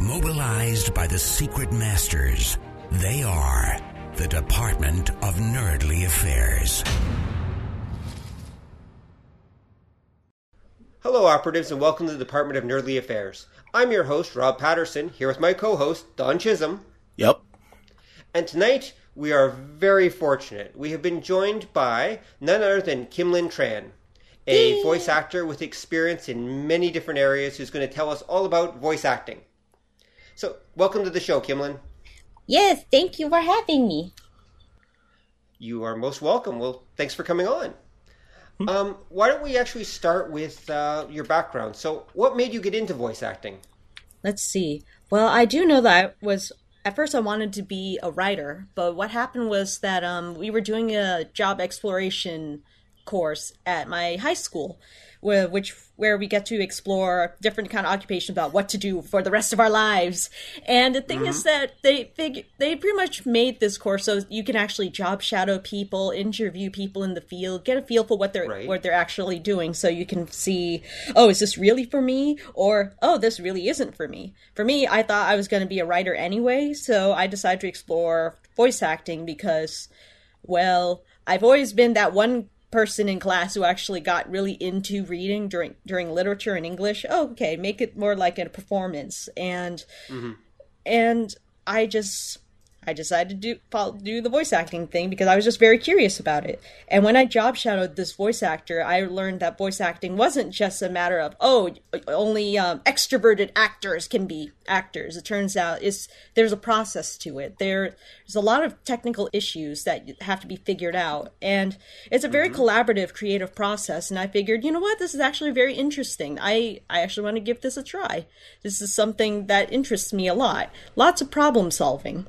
Mobilized by the secret masters, they are the Department of Nerdly Affairs. Hello, operatives, and welcome to the Department of Nerdly Affairs. I'm your host, Rob Patterson, here with my co host, Don Chisholm. Yep. And tonight, we are very fortunate. We have been joined by none other than Kimlinh Tran, a voice actor with experience in many different areas who's going to tell us all about voice acting. So, welcome to the show, Kimlinh. Yes, thank you for having me. You are most welcome. Well, thanks for coming on. Um, why don't we actually start with uh, your background? So, what made you get into voice acting? Let's see. Well, I do know that I was at first I wanted to be a writer, but what happened was that um, we were doing a job exploration course at my high school, which where we get to explore different kind of occupations about what to do for the rest of our lives. And the thing mm-hmm. is that they fig- they pretty much made this course so you can actually job shadow people, interview people in the field, get a feel for what they're right. what they're actually doing, so you can see, oh, is this really for me, or oh, this really isn't for me. For me, I thought I was going to be a writer anyway, so I decided to explore voice acting because, well, I've always been that one person in class who actually got really into reading during during literature and English. Oh, okay, make it more like a performance. And mm-hmm. and I just I decided to do follow, do the voice acting thing because I was just very curious about it. And when I job shadowed this voice actor, I learned that voice acting wasn't just a matter of oh, only um, extroverted actors can be actors. It turns out is there's a process to it. There, there's a lot of technical issues that have to be figured out, and it's a very mm-hmm. collaborative, creative process. And I figured, you know what, this is actually very interesting. I I actually want to give this a try. This is something that interests me a lot. Lots of problem solving.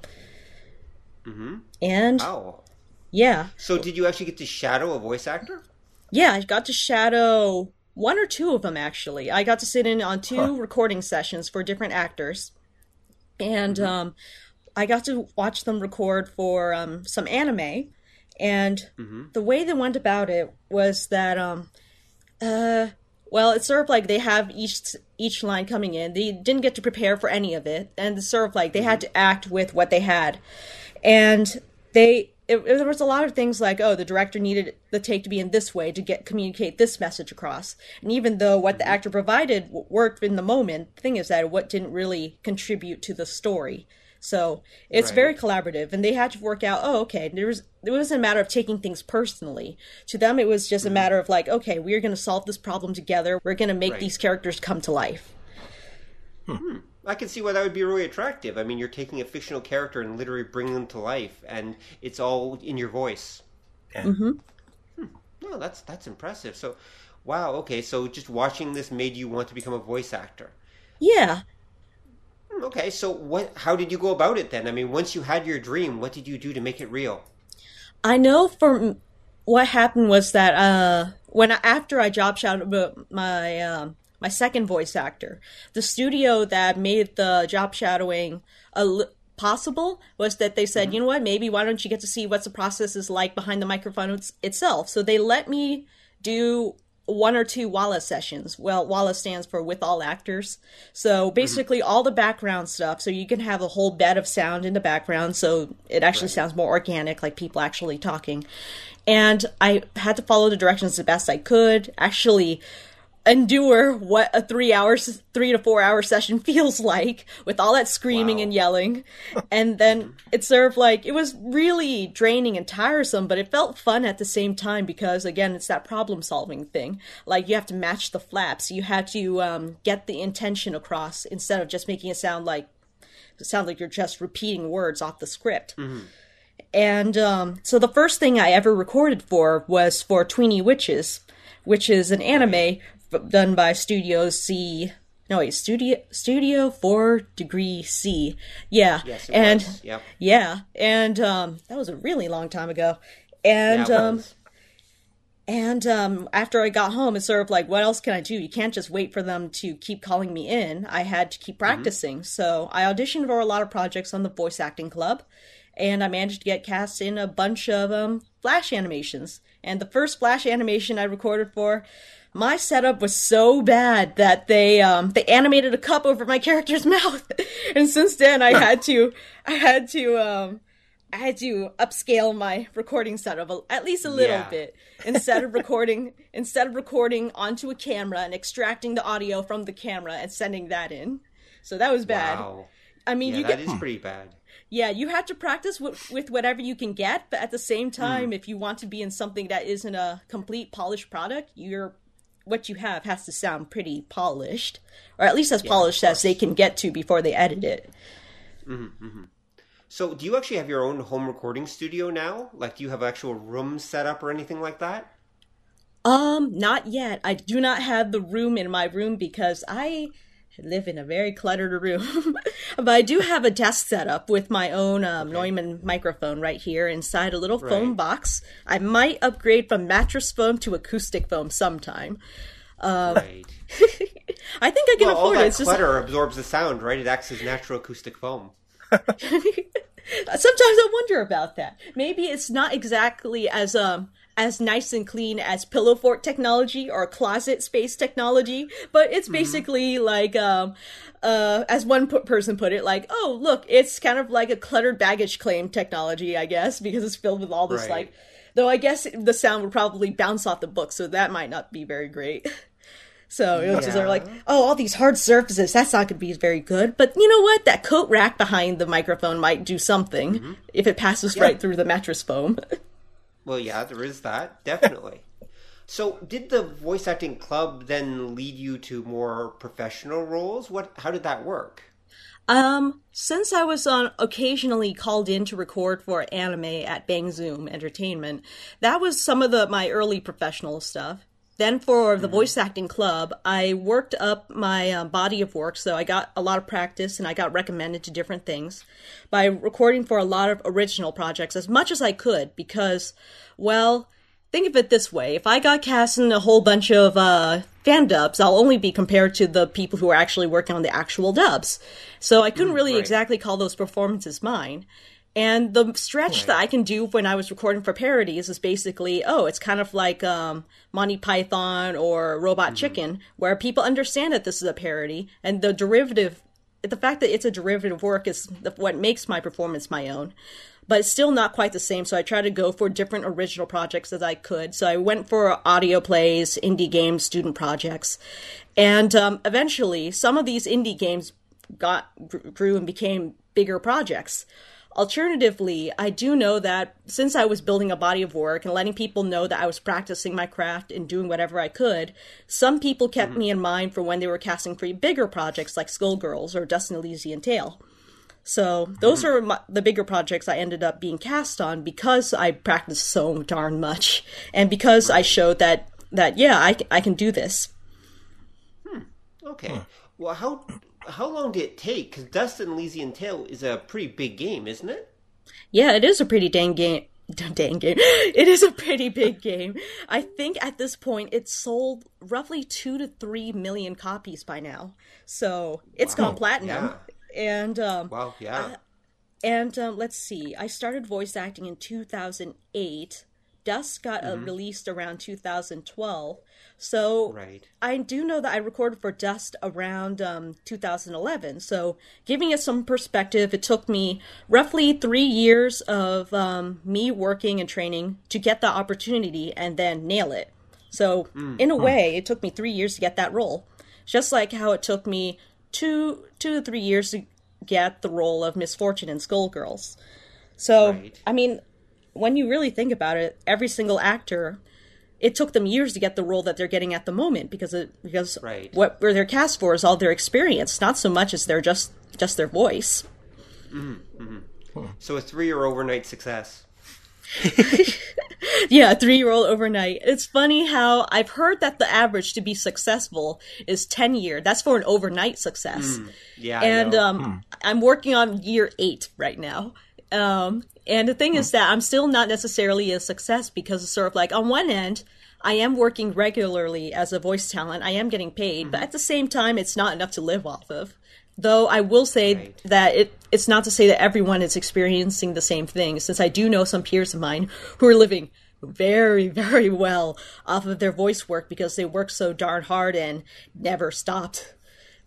Mm-hmm. And wow. yeah. So did you actually get to shadow a voice actor? Yeah, I got to shadow one or two of them actually. I got to sit in on two huh. recording sessions for different actors, and mm-hmm. um, I got to watch them record for um, some anime. And mm-hmm. the way they went about it was that, um, uh, well, it's sort of like they have each each line coming in. They didn't get to prepare for any of it, and it's sort of like they had mm-hmm. to act with what they had and they it, there was a lot of things like oh the director needed the take to be in this way to get communicate this message across and even though what the actor provided worked in the moment the thing is that what didn't really contribute to the story so it's right. very collaborative and they had to work out oh okay there was it wasn't a matter of taking things personally to them it was just mm-hmm. a matter of like okay we're going to solve this problem together we're going to make right. these characters come to life hmm. I can see why that would be really attractive. I mean, you're taking a fictional character and literally bringing them to life, and it's all in your voice. Yeah. Mm-hmm. Hmm. No, that's that's impressive. So, wow. Okay, so just watching this made you want to become a voice actor. Yeah. Hmm, okay, so what? How did you go about it then? I mean, once you had your dream, what did you do to make it real? I know from what happened was that uh, when I, after I job shadowed my um, my second voice actor. The studio that made the job shadowing a, possible was that they said, mm-hmm. you know what, maybe why don't you get to see what the process is like behind the microphone itself? So they let me do one or two walla sessions. Well, walla stands for with all actors. So mm-hmm. basically mm-hmm. all the background stuff. So you can have a whole bed of sound in the background so it actually right. sounds more organic, like people actually talking. And I had to follow the directions the best I could. Actually, endure what a three hours three to four hour session feels like with all that screaming wow. and yelling. And then it's sort of like it was really draining and tiresome but it felt fun at the same time because again it's that problem solving thing. Like you have to match the flaps. You had to um, get the intention across instead of just making it sound like sound like you're just repeating words off the script. Mm-hmm. and um, so the first thing i ever recorded for was for tweeny witches which is an anime done by Studio C no wait, Studio Studio Four Degree C. Yeah, Yes, and. Yep. yeah, and um, that was a really long time ago. And Yeah, um, and um, after I got home, it's sort of like, what else can I do? You can't just wait for them to keep calling me in. I had to keep Mm-hmm. practicing. So I auditioned for a lot of projects on the voice acting club, and I managed to get cast in a bunch of um, Flash animations. And the first Flash animation I recorded for, my setup was so bad that they um, they animated a cup over my character's mouth, and since then I had to I had to um, I had to upscale my recording setup a- at least a little Yeah. bit instead of recording instead of recording onto a camera and extracting the audio from the camera and sending that in. So that was bad. Wow. I mean, Yeah, you that get is pretty bad. yeah, you have to practice with, with whatever you can get, but at the same Hmm. time, if you want to be in something that isn't a complete polished product, you're what you have has to sound pretty polished, or at least as polished as they can get to before they edit it. So, do you actually have your own home recording studio now? Like, do you have actual room set up or anything like that? Um, not yet. I do not have the room in my room because I live in a very cluttered room. but I do have a desk set up with my own um, Neumann microphone right here inside a little foam box. I might upgrade from mattress foam to acoustic foam sometime. right. I think I can Well, all afford it. that It's just clutter absorbs the sound, right? It acts as natural acoustic foam. sometimes I wonder about that. Maybe it's not exactly as um as nice and clean as pillow fort technology or closet space technology, but it's basically like um uh as one p- person put it like, "Oh, look, it's kind of like a cluttered baggage claim technology, I guess, because it's filled with all this Right. like though I guess the sound would probably bounce off the book, so that might not be very great." So it was just like, oh, all these hard surfaces, that's not going to be very good. But you know what? That coat rack behind the microphone might do something Mm-hmm. if it passes right through the mattress foam. Well, yeah, there is that, definitely. so, did the voice acting club then lead you to more professional roles? What? How did that work? um, since I was on occasionally called in to record for anime at Bang Zoom Entertainment, that was some of the my early professional stuff. Then for the voice acting club, I worked up my uh, body of work, so I got a lot of practice and I got recommended to different things by recording for a lot of original projects as much as I could because, well, think of it this way: if I got cast in a whole bunch of uh, fan dubs, I'll only be compared to the people who are actually working on the actual dubs. So I couldn't really right. exactly call those performances mine. And the stretch that I can do when I was recording for parodies is basically, oh, it's kind of like um, Monty Python or Robot Chicken, where people understand that this is a parody, and the derivative, the fact that it's a derivative work is what makes my performance my own. But it's still not quite the same, so I try to go for different original projects as I could. So I went for audio plays, indie games, student projects, and um, eventually some of these indie games got grew and became bigger projects. Alternatively, I do know that since I was building a body of work and letting people know that I was practicing my craft and doing whatever I could, some people kept mm-hmm. me in mind for when they were casting for bigger projects like Skullgirls or Dust An Elysian Tail. So those mm-hmm. are my, the bigger projects I ended up being cast on because I practiced so darn much and because I showed that that yeah I, I can do this. Hmm. Okay. Well, how how long did it take? Because Dust An Elysian Tail is a pretty big game, isn't it? Yeah, it is a pretty dang game. Dang game. It is a pretty big game. I think at this point it's sold roughly two to three million copies by now. So it's gone platinum. And um, Wow. Yeah. and um, let's see. I started voice acting in 2008. Dust got uh, released around 2012. So right. I do know that I recorded for Dust around um, 2011. So, giving it some perspective, it took me roughly three years of um, me working and training to get the opportunity and then nail it. So, in a way, it took me three years to get that role. Just like how it took me two, two to three years to get the role of Misfortune in Skullgirls. So, Right. I mean, when you really think about it, every single actor it took them years to get the role that they're getting at the moment because it, because Right. what where they're cast for is all their experience, not so much as their just just their voice. Mm-hmm. Mm-hmm. So a three-year overnight success. yeah, three year old overnight. It's funny how I've heard that the average to be successful is 10 year. That's for an overnight success. Mm. Yeah, I and know. um, hmm. I'm working on year eight right now. Um, and the thing is that I'm still not necessarily a success because it's sort of like, on one end, I am working regularly as a voice talent. I am getting paid, but at the same time, it's not enough to live off of. Though I will say Right. that it it's not to say that everyone is experiencing the same thing, since I do know some peers of mine who are living very, very well off of their voice work because they work so darn hard and never stopped.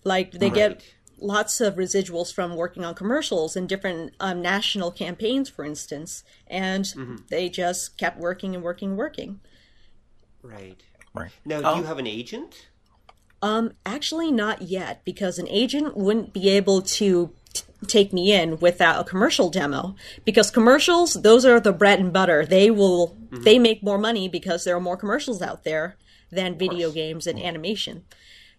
Like they get Right. Lots of residuals from working on commercials and different um, national campaigns, for instance, and Mm-hmm. they just kept working and working and working. right. Right. Now, Oh. do you have an agent? Um, actually, not yet, because an agent wouldn't be able to t- take me in without a commercial demo. Because commercials, those are the bread and butter. They will, they make more money because there are more commercials out there than video games and animation.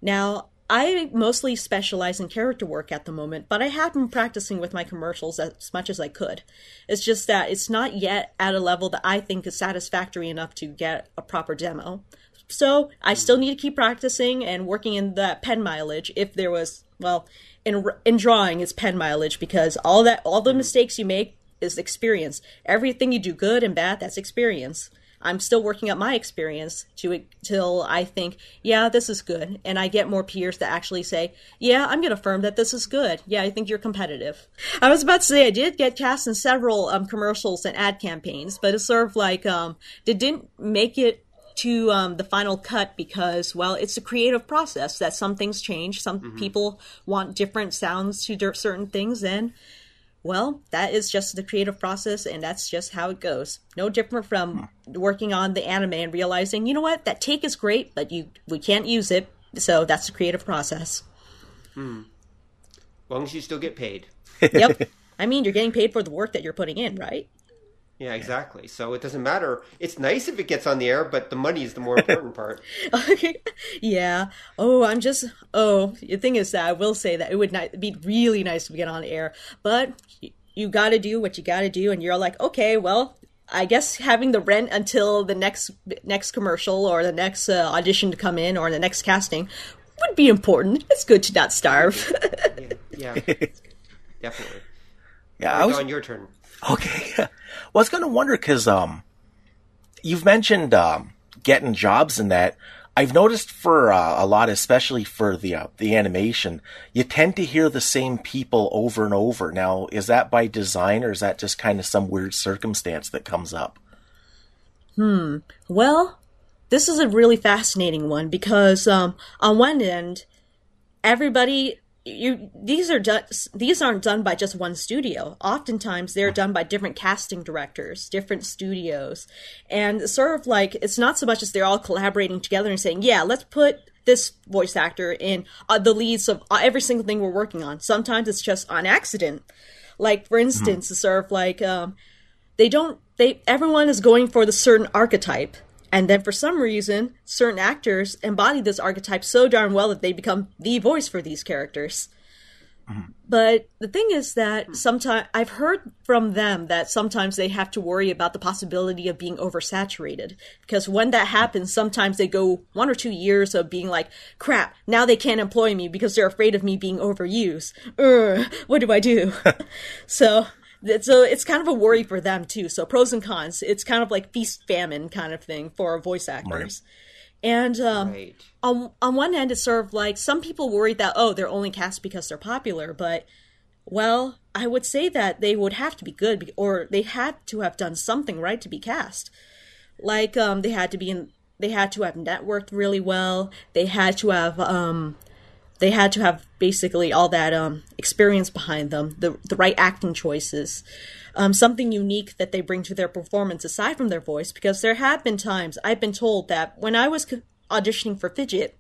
Now, I mostly specialize in character work at the moment, but I have been practicing with my commercials as much as I could. It's just that it's not yet at a level that I think is satisfactory enough to get a proper demo. So I hmm. still need to keep practicing and working in that pen mileage. If there was, well, in in drawing, it's pen mileage because all that all the hmm. mistakes you make is experience. Everything you do good and bad, that's experience. I'm still working up my experience to till I think, yeah, this is good, and I get more peers that actually say, yeah, I'm gonna affirm that this is good. Yeah, I think you're competitive. I was about to say I did get cast in several um, commercials and ad campaigns, but it's sort of like um, they didn't make it to um, the final cut because, well, it's a creative process that some things change. Some people want different sounds to certain things, and well, that is just the creative process, and that's just how it goes. No different from working on the anime and realizing, you know what, that take is great, but you we can't use it, so that's the creative process. Hmm. As long as you still get paid. Yep. I mean, you're getting paid for the work that you're putting in, right? Yeah, exactly. So it doesn't matter. It's nice if it gets on the air, but the money is the more important part. Okay. yeah. Oh, I'm just. Oh, the thing is that I will say that it would ni- be really nice to get on air, but you got to do what you got to do, and you're like, okay, well, I guess having the rent until the next next commercial or the next uh, audition to come in or the next casting would be important. It's good to not starve. Yeah, definitely. Yeah, I was on your turn. Okay. well, I was going to wonder because um, you've mentioned um, getting jobs and that. I've noticed for uh, a lot, especially for the uh, the animation, you tend to hear the same people over and over. Now, is that by design or is that just kind of some weird circumstance that comes up? Hmm. Well, this is a really fascinating one because um, on one end, everybody you these are done these aren't done by just one studio. Oftentimes they're done by different casting directors, different studios. And sort of like it's not so much as they're all collaborating together and saying, "Yeah, let's put this voice actor in uh, the leads of uh, every single thing we're working on." Sometimes it's just on accident. Like for instance, it's sort of like um, they don't they everyone is going for the certain archetype and then for some reason certain actors embody this archetype so darn well that they become the voice for these characters mm-hmm. but the thing is that sometimes I've heard from them that sometimes they have to worry about the possibility of being oversaturated because when that happens, sometimes they go one or two years of being like, "Crap! Now they can't employ me because they're afraid of me being overused. Ugh, what do I do?" so. So it's kind of a worry for them too. So pros and cons. It's kind of like feast famine kind of thing for voice actors. Right. And um, Right. on on one end, it's sort of like some people worry that oh they're only cast because they're popular, but well, I would say that they would have to be good, be- or they had to have done something right to be cast. Like um, they had to be in, they had to have networked really well. They had to have um, they had to have basically all that um, experience behind them, the the right acting choices, um, something unique that they bring to their performance aside from their voice. Because there have been times I've been told that when I was auditioning for Fidget,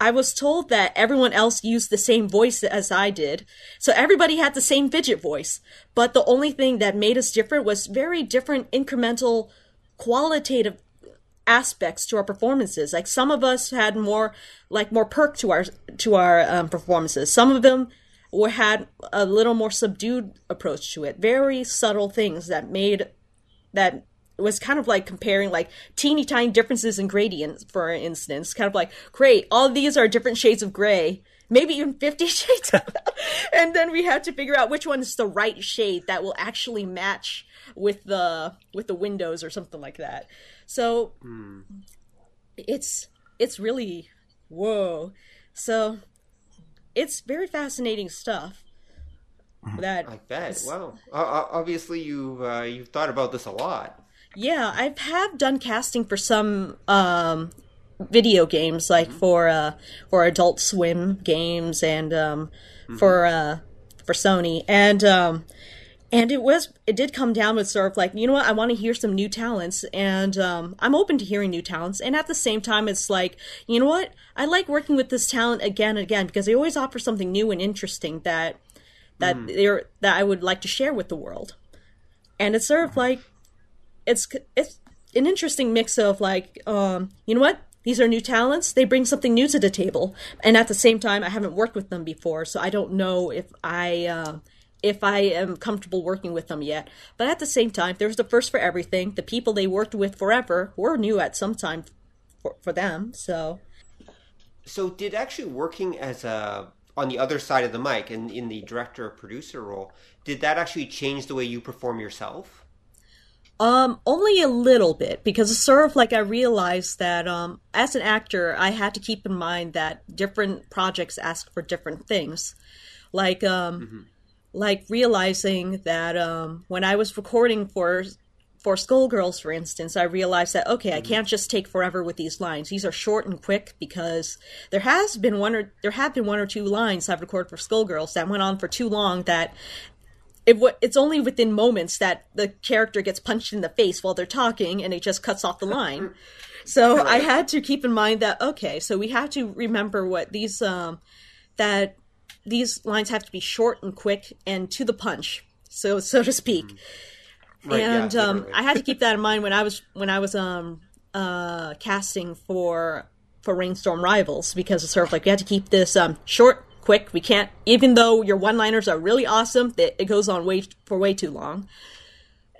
I was told that everyone else used the same voice as I did. So everybody had the same fidget voice. But the only thing that made us different was very different incremental qualitative aspects to our performances. Like some of us had more like more perk to our to our um, performances. Some of them were had a little more subdued approach to it. Very subtle things that made that was kind of like comparing like teeny tiny differences in gradients, for instance. Kind of like, great, all these are different shades of gray, maybe even 50 shades. and then we had to figure out which one is the right shade that will actually match with the with the windows or something like that. So Hmm. it's it's really whoa. So it's very fascinating stuff. That I bet. Wow. Uh, uh, obviously, you've uh, you've thought about this a lot. Yeah, I have done casting for some um, video games, like for uh, for Adult Swim games and um, for uh, for Sony, and um, and it was it did come down with sort of like you know what I want to hear some new talents, and um, I'm open to hearing new talents, and at the same time it's like you know what I like working with this talent again and again because they always offer something new and interesting that that they're that I would like to share with the world, and it's sort of like it's it's an interesting mix of like um you know what these are new talents they bring something new to the table and at the same time i haven't worked with them before so i don't know if i uh, if i am comfortable working with them yet. But at the same time there's the first for everything. The people they worked with forever were new at some time for, for them so. So, did actually working as a on the other side of the mic and in the director producer role, did that actually change the way you perform yourself? Um, only a little bit because it's sort of like I realized that um, as an actor, I had to keep in mind that different projects ask for different things, like um, like realizing that um, when I was recording for for Skullgirls, for instance, I realized that okay, I can't just take forever with these lines. These are short and quick because there has been one or there have been one or two lines I've recorded for Skullgirls that went on for too long that it w- it's only within moments that the character gets punched in the face while they're talking and it just cuts off the line. So I had to keep in mind that okay, so we have to remember what these um that these lines have to be short and quick and to the punch, so so to speak. Right, yeah, and um. I had to keep that in mind when I was when I was um uh casting for for Rainstorm Rivals because it's sort of like we had to keep this um short, quick. We can't even though your one-liners are really awesome, it, it goes on way for way too long.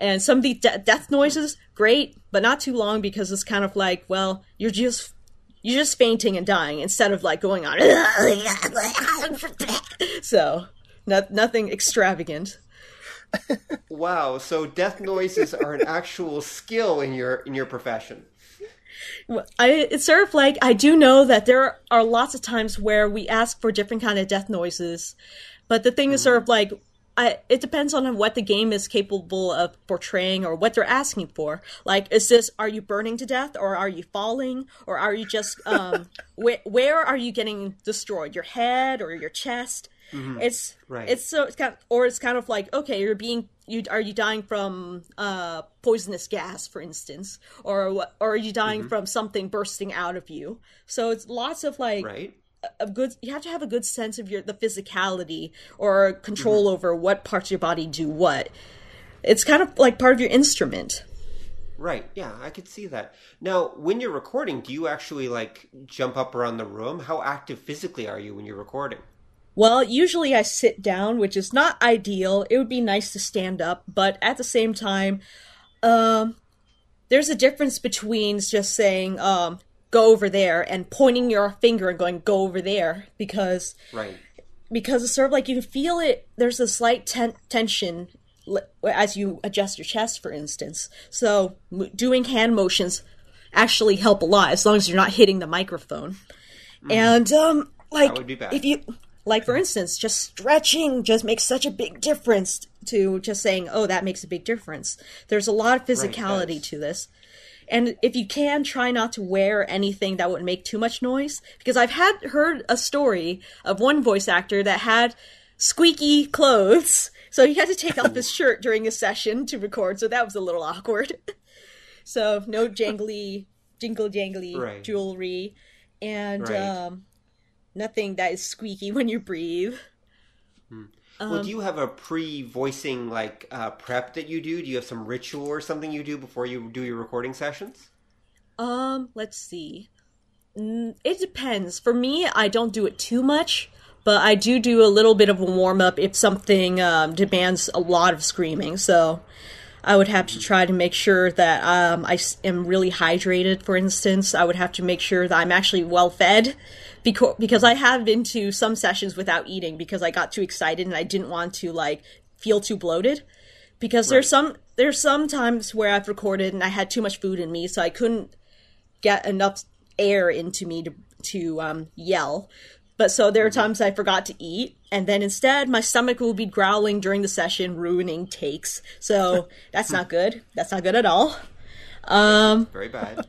And some of the de- death noises, great, but not too long because it's kind of like, well, you're just you're just fainting and dying instead of like going on. so, no, nothing extravagant. Wow. So, death noises are an actual skill in your in your profession. I, it's sort of like I do know that there are lots of times where we ask for different kind of death noises, but the thing is mm-hmm. sort of like I, it depends on what the game is capable of portraying or what they're asking for. Like, is this are you burning to death, or are you falling, or are you just um, wh- where are you getting destroyed? Your head or your chest? It's Right. It's so it's kind of, or it's kind of like okay, you're being you are you dying from uh, poisonous gas, for instance, or? Or are you dying from something bursting out of you? So it's lots of like Right. A good you have to have a good sense of your the physicality or control over what parts of your body do what it's kind of like part of your instrument Right. Yeah, I could see that. Now, when you're recording, do you actually like jump up around the room? How active physically are you when you're recording? well usually i sit down which is not ideal it would be nice to stand up but at the same time um there's a difference between just saying um go over there and pointing your finger and going go over there because Right. because it's sort of like you can feel it. There's a slight ten- tension as you adjust your chest, for instance. So m- doing hand motions actually help a lot as long as you're not hitting the microphone. And um, like would be bad. if you like, for instance, just stretching just makes such a big difference to just saying, "Oh, that makes a big difference." There's a lot of physicality does. to this. And if you can, try not to wear anything that would make too much noise. Because I've had heard a story of one voice actor that had squeaky clothes, so he had to take off his shirt during a session to record. So that was a little awkward. so no jangly, jingle jangly Right. jewelry, and Right. um, nothing that is squeaky when you breathe. Well, do you have a pre-voicing like uh, prep that you do? Do you have some ritual or something you do before you do your recording sessions? Um, let's see. Mm, It depends. For me, I don't do it too much, but I do do a little bit of a warm up if something um, demands a lot of screaming. So, I would have to try to make sure that um, I am really hydrated. For instance, I would have to make sure that I'm actually well fed, because because I have been to some sessions without eating because I got too excited and I didn't want to like feel too bloated. Because there's some there's some times where I've recorded and I had too much food in me, so I couldn't get enough air into me to to um, yell. But so there are times I forgot to eat, and then instead my stomach will be growling during the session, ruining takes. So that's not good. That's not good at all. Um, Very bad.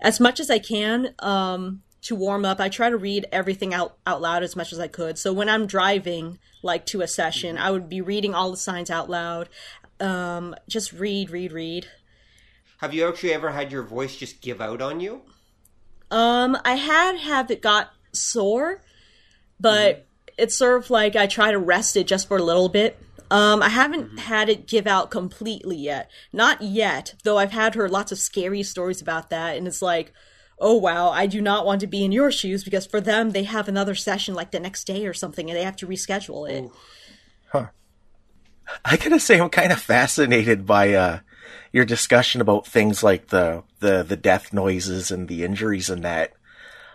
As much as I can um, to warm up, I try to read everything out out loud as much as I could. So when I'm driving, like to a session, I would be reading all the signs out loud. Um, just read, read, read. Have you actually ever had your voice just give out on you? Um, I had have it got sore, but it's sort of like I try to rest it just for a little bit. Um, I haven't had it give out completely yet. Not yet, though I've had heard lots of scary stories about that, and it's like, oh wow, I do not want to be in your shoes because for them they have another session like the next day or something, and they have to reschedule it. Huh. I gotta say, I'm kind of fascinated by uh, your discussion about things like the, the the death noises and the injuries and that,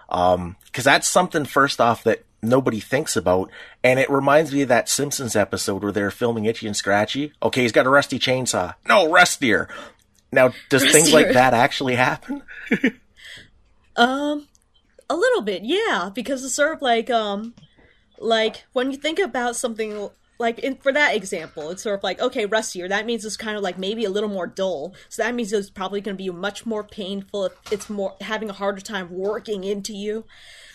because that's something first off that nobody thinks about, and it reminds me of that Simpsons episode where they're filming Itchy and Scratchy. Okay, he's got a rusty chainsaw. No, rustier. Now, does things like that actually happen? Um, a little bit, yeah, because it's sort of like um, like when you think about something like in, for that example, it's sort of like okay, rustier. That means it's kind of like maybe a little more dull. So that means it's probably going to be much more painful. if It's more having a harder time working into you.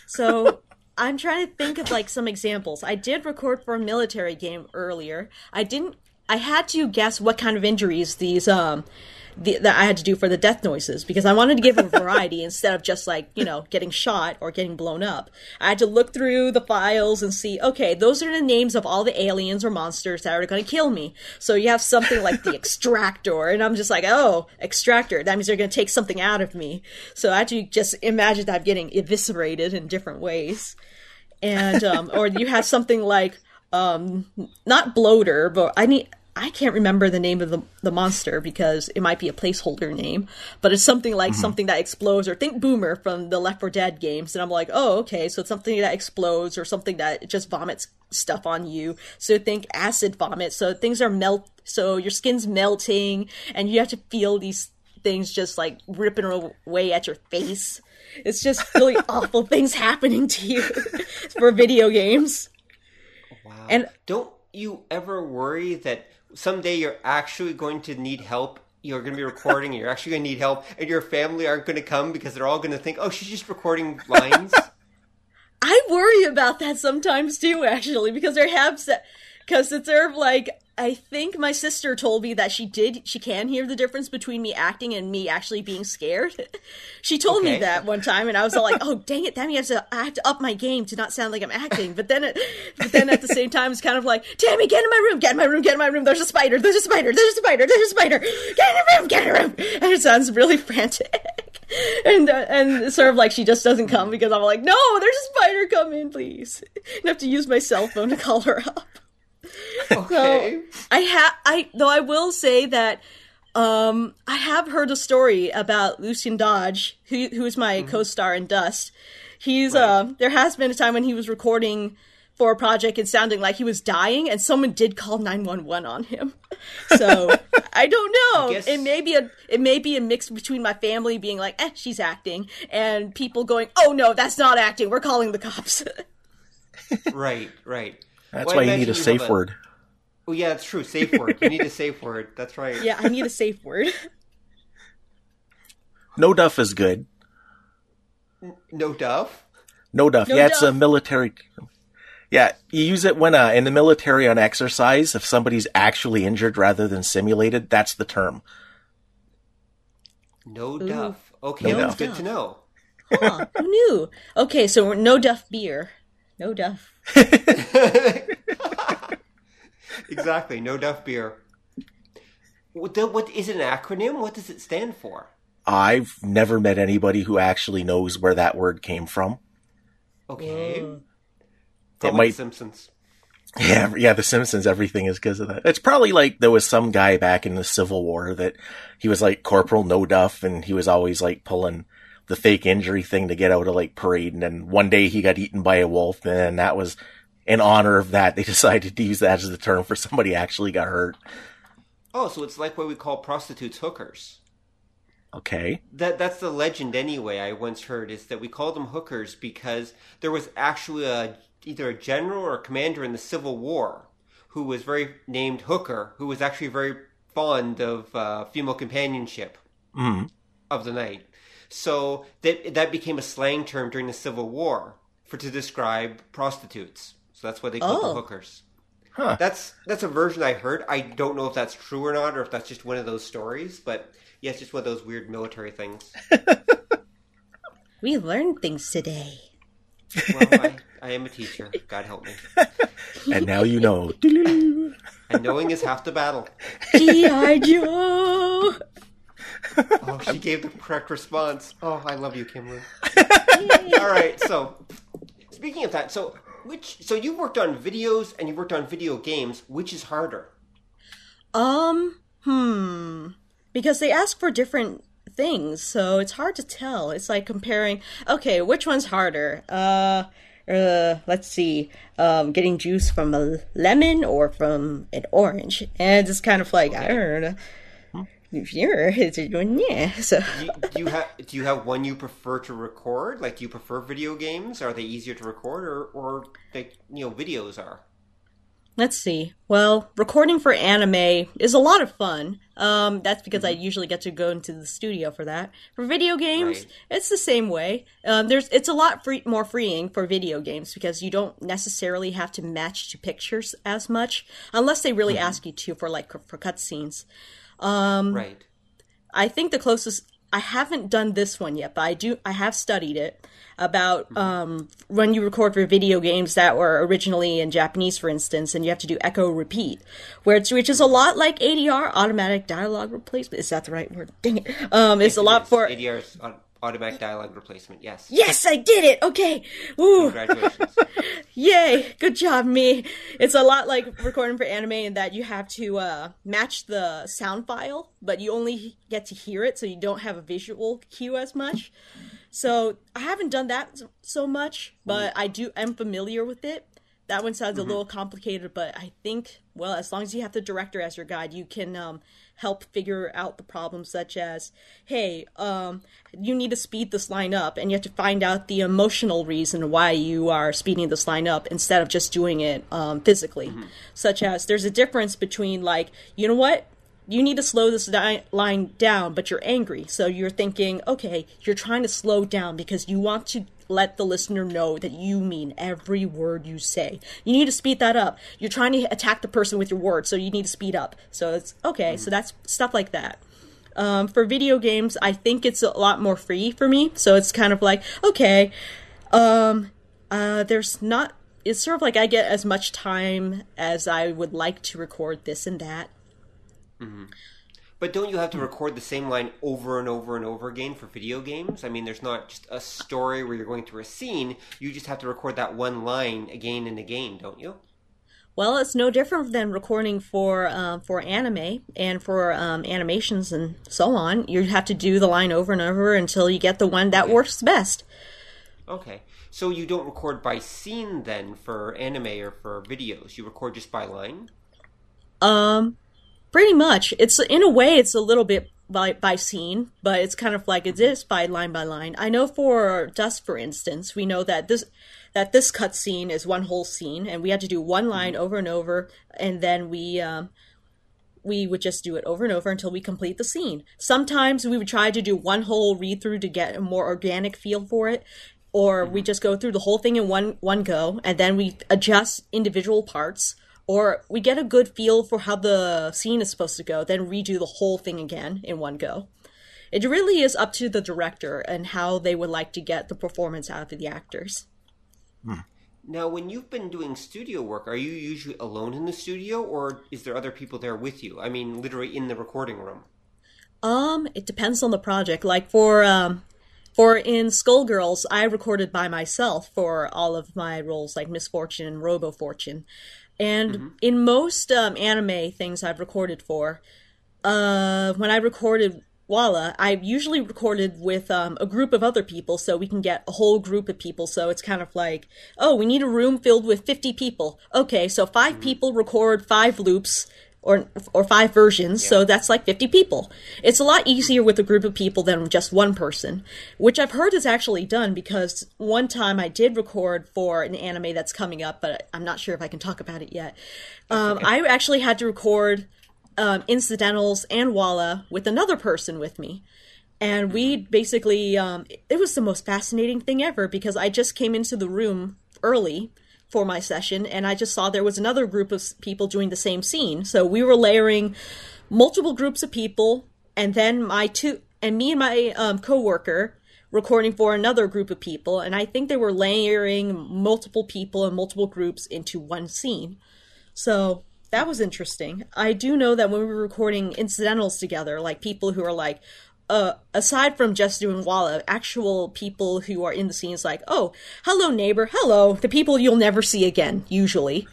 So. I'm trying to think of like some examples. I did record for a military game earlier. I didn't. I had to guess what kind of injuries these um the, that I had to do for the death noises because I wanted to give a variety instead of just like you know getting shot or getting blown up. I had to look through the files and see. Okay, those are the names of all the aliens or monsters that are going to kill me. So you have something like the extractor, and I'm just like, oh, extractor. That means they're going to take something out of me. So I had to just imagine that I'm getting eviscerated in different ways and um, or you have something like um, not bloater, but I need I can't remember the name of the the monster because it might be a placeholder name, but it's something like mm-hmm. something that explodes or think Boomer from the Left 4 Dead games, and I'm like, oh okay, so it's something that explodes or something that just vomits stuff on you. So think acid vomit. So things are melt. So your skin's melting, and you have to feel these things just like ripping away at your face. It's just really awful things happening to you for video games. Oh, wow. And- don't you ever worry that someday you're actually going to need help? You're going to be recording, and you're actually going to need help, and your family aren't going to come because they're all going to think, "Oh, she's just recording lines." I worry about that sometimes too, actually, because there have because it's sort of like I think my sister told me that she did she can hear the difference between me acting and me actually being scared. she told Okay. me that one time, and I was all like, "Oh, dang it! That means I have to, I have to up my game to not sound like I'm acting." But then, it, but then at the same time, it's kind of like, "Tammy, get in my room! Get in my room! Get in my room! There's a spider! There's a spider! There's a spider! There's a spider! Get in the room! Get in the room!" And it sounds really frantic. and uh, and sort of like she just doesn't come because I'm like, no, there's a spider. Come in, please. And I have to use my cell phone to call her up. okay. I have I though I will say that um I have heard a story about Lucien Dodge, who who is my co-star in Dust. He's uh there has been a time when he was recording for a project and sounding like he was dying and someone did call 911 on him. So, I don't know. guess- It may be a it may be a mix between my family being like, "Eh, she's acting," and people going, "Oh no, that's not acting. We're calling the cops." right, right. That's Well, why you need a have safe word. Oh yeah, that's true. Safe word. You need a safe word. That's right. yeah, I need a safe word. No duff is good. No duff. No duff. No yeah, it's a military. Yeah, you use it when uh, in the military on exercise. If somebody's actually injured rather than simulated, that's the term. No duff. Okay, No that's duff. good to know. Huh, who knew? Okay, so no duff beer. No duff. Exactly. No duff beer. What, the, what is it an acronym? What does it stand for? I've never met anybody who actually knows where that word came from. Okay. Mm. Whoa. Probably might- The Simpsons. Yeah, yeah, The Simpsons, everything is because of that. It's probably like there was some guy back in the Civil War that he was like Corporal No Duff and he was always like pulling the fake injury thing to get out of like parade. And then one day he got eaten by a wolf and that was in honor of that. They decided to use that as the term for somebody actually got hurt. Oh, so it's like what we call prostitutes hookers. Okay. That that's the legend anyway. I once heard is that we called them hookers because there was actually a either a general or a commander in the Civil War who was very named Hooker, who was actually very fond of uh, female companionship Mm. of the night. So that that became a slang term during the Civil War for to describe prostitutes. So that's why they called Oh. them hookers. Huh. That's that's a version I heard. I don't know if that's true or not, or if that's just one of those stories. But yeah, it's just one of those weird military things. We learned things today. Well, I, I am a teacher. God help me. And now you know. And knowing is half the battle. G.I. Joe! Oh, she gave the correct response. Oh, I love you, Kimberly. All right, so speaking of that, so which so you worked on videos and you worked on video games. Which is harder? Um, hmm. Because they ask for different things, so it's hard to tell. It's like comparing, okay, which one's harder? Uh, uh, let's see, um, getting juice from a lemon or from an orange. And it's kind of like, I don't know. Sure, it's yeah. So Do you, do you have do you have one you prefer to record? Like, do you prefer video games? Are they easier to record, or or like you know videos are? Let's see. Well, recording for anime is a lot of fun. Um, that's because I usually get to go into the studio for that. For video games, Right. it's the same way. Um, there's it's a lot free, more freeing for video games because you don't necessarily have to match to pictures as much, unless they really ask you to for like for cutscenes. Um, Right. I think the closest I haven't done this one yet, but I do I have studied it about um, when you record for video games that were originally in Japanese, for instance, and you have to do echo repeat, where it's which is a lot like ADR, automatic dialogue replacement. Is that the right word? Dang it! Um, it's a lot for. ADR's au- automatic dialogue replacement. Yes. Yes, I did it. Okay. Woo. Congratulations. Yay! Good job, me. It's a lot like recording for anime in that you have to uh, match the sound file, but you only get to hear it, so you don't have a visual cue as much. So I haven't done that so much, but I do. am familiar with it. That one sounds a little complicated, but I think well, as long as you have the director as your guide, you can um, help figure out the problems, such as, hey, um, you need to speed this line up, and you have to find out the emotional reason why you are speeding this line up instead of just doing it um, physically. Such as, there's a difference between like, you know what, you need to slow this di- line down, but you're angry. So you're thinking, okay, you're trying to slow down because you want to let the listener know that you mean every word you say. You need to speed that up. You're trying to attack the person with your words, so you need to speed up. So it's okay. So that's stuff like that. Um, for video games, I think it's a lot more free for me. So it's kind of like, okay, um, uh, there's not. It's sort of like I get as much time as I would like to record this and that. But don't you have to record the same line over and over and over again for video games? I mean, there's not just a story where you're going through a scene. You just have to record that one line again and again, don't you? Well, it's no different than recording for uh, for anime and for um, animations and so on. You have to do the line over and over until you get the one that works best. Okay. So you don't record by scene then for anime or for videos. You record just by line? Um, pretty much. It's in a way, it's a little bit by by scene, but it's kind of like it is by line by line. I know for Dust, for instance, we know that this that this cutscene is one whole scene, and we had to do one line over and over, and then we um, we would just do it over and over until we complete the scene. Sometimes we would try to do one whole read through to get a more organic feel for it, or we just go through the whole thing in one one go, and then we adjust individual parts, or we get a good feel for how the scene is supposed to go, then redo the whole thing again in one go. It really is up to the director and how they would like to get the performance out of the actors. Now, when you've been doing studio work, are you usually alone in the studio or is there other people there with you? I mean, literally in the recording room. Um, it depends on the project. Like for um For in Skullgirls, I recorded by myself for all of my roles, like Misfortune and Robo Fortune. And mm-hmm. in most um, anime things I've recorded for, uh, when I recorded Walla, I usually recorded with um, a group of other people so we can get a whole group of people. So it's kind of like, oh, we need a room filled with 50 people. Okay, so 5 mm-hmm. people record five loops or or five versions, yeah. so that's like 50 people. It's a lot easier with a group of people than just one person, which I've heard is actually done because one time I did record for an anime that's coming up, but I'm not sure if I can talk about it yet. Um. I actually had to record um, incidentals and Walla with another person with me. And we basically, um, it was the most fascinating thing ever because I just came into the room early for my session and I just saw there was another group of people doing the same scene. So we were layering multiple groups of people and then my two, and me and my um, coworker recording for another group of people. And I think they were layering multiple people and multiple groups into one scene. So that was interesting. I do know that when we were recording incidentals together, like people who are like, uh, aside from just doing Walla, actual people who are in the scenes like, oh, hello neighbor, hello, the people you'll never see again, usually.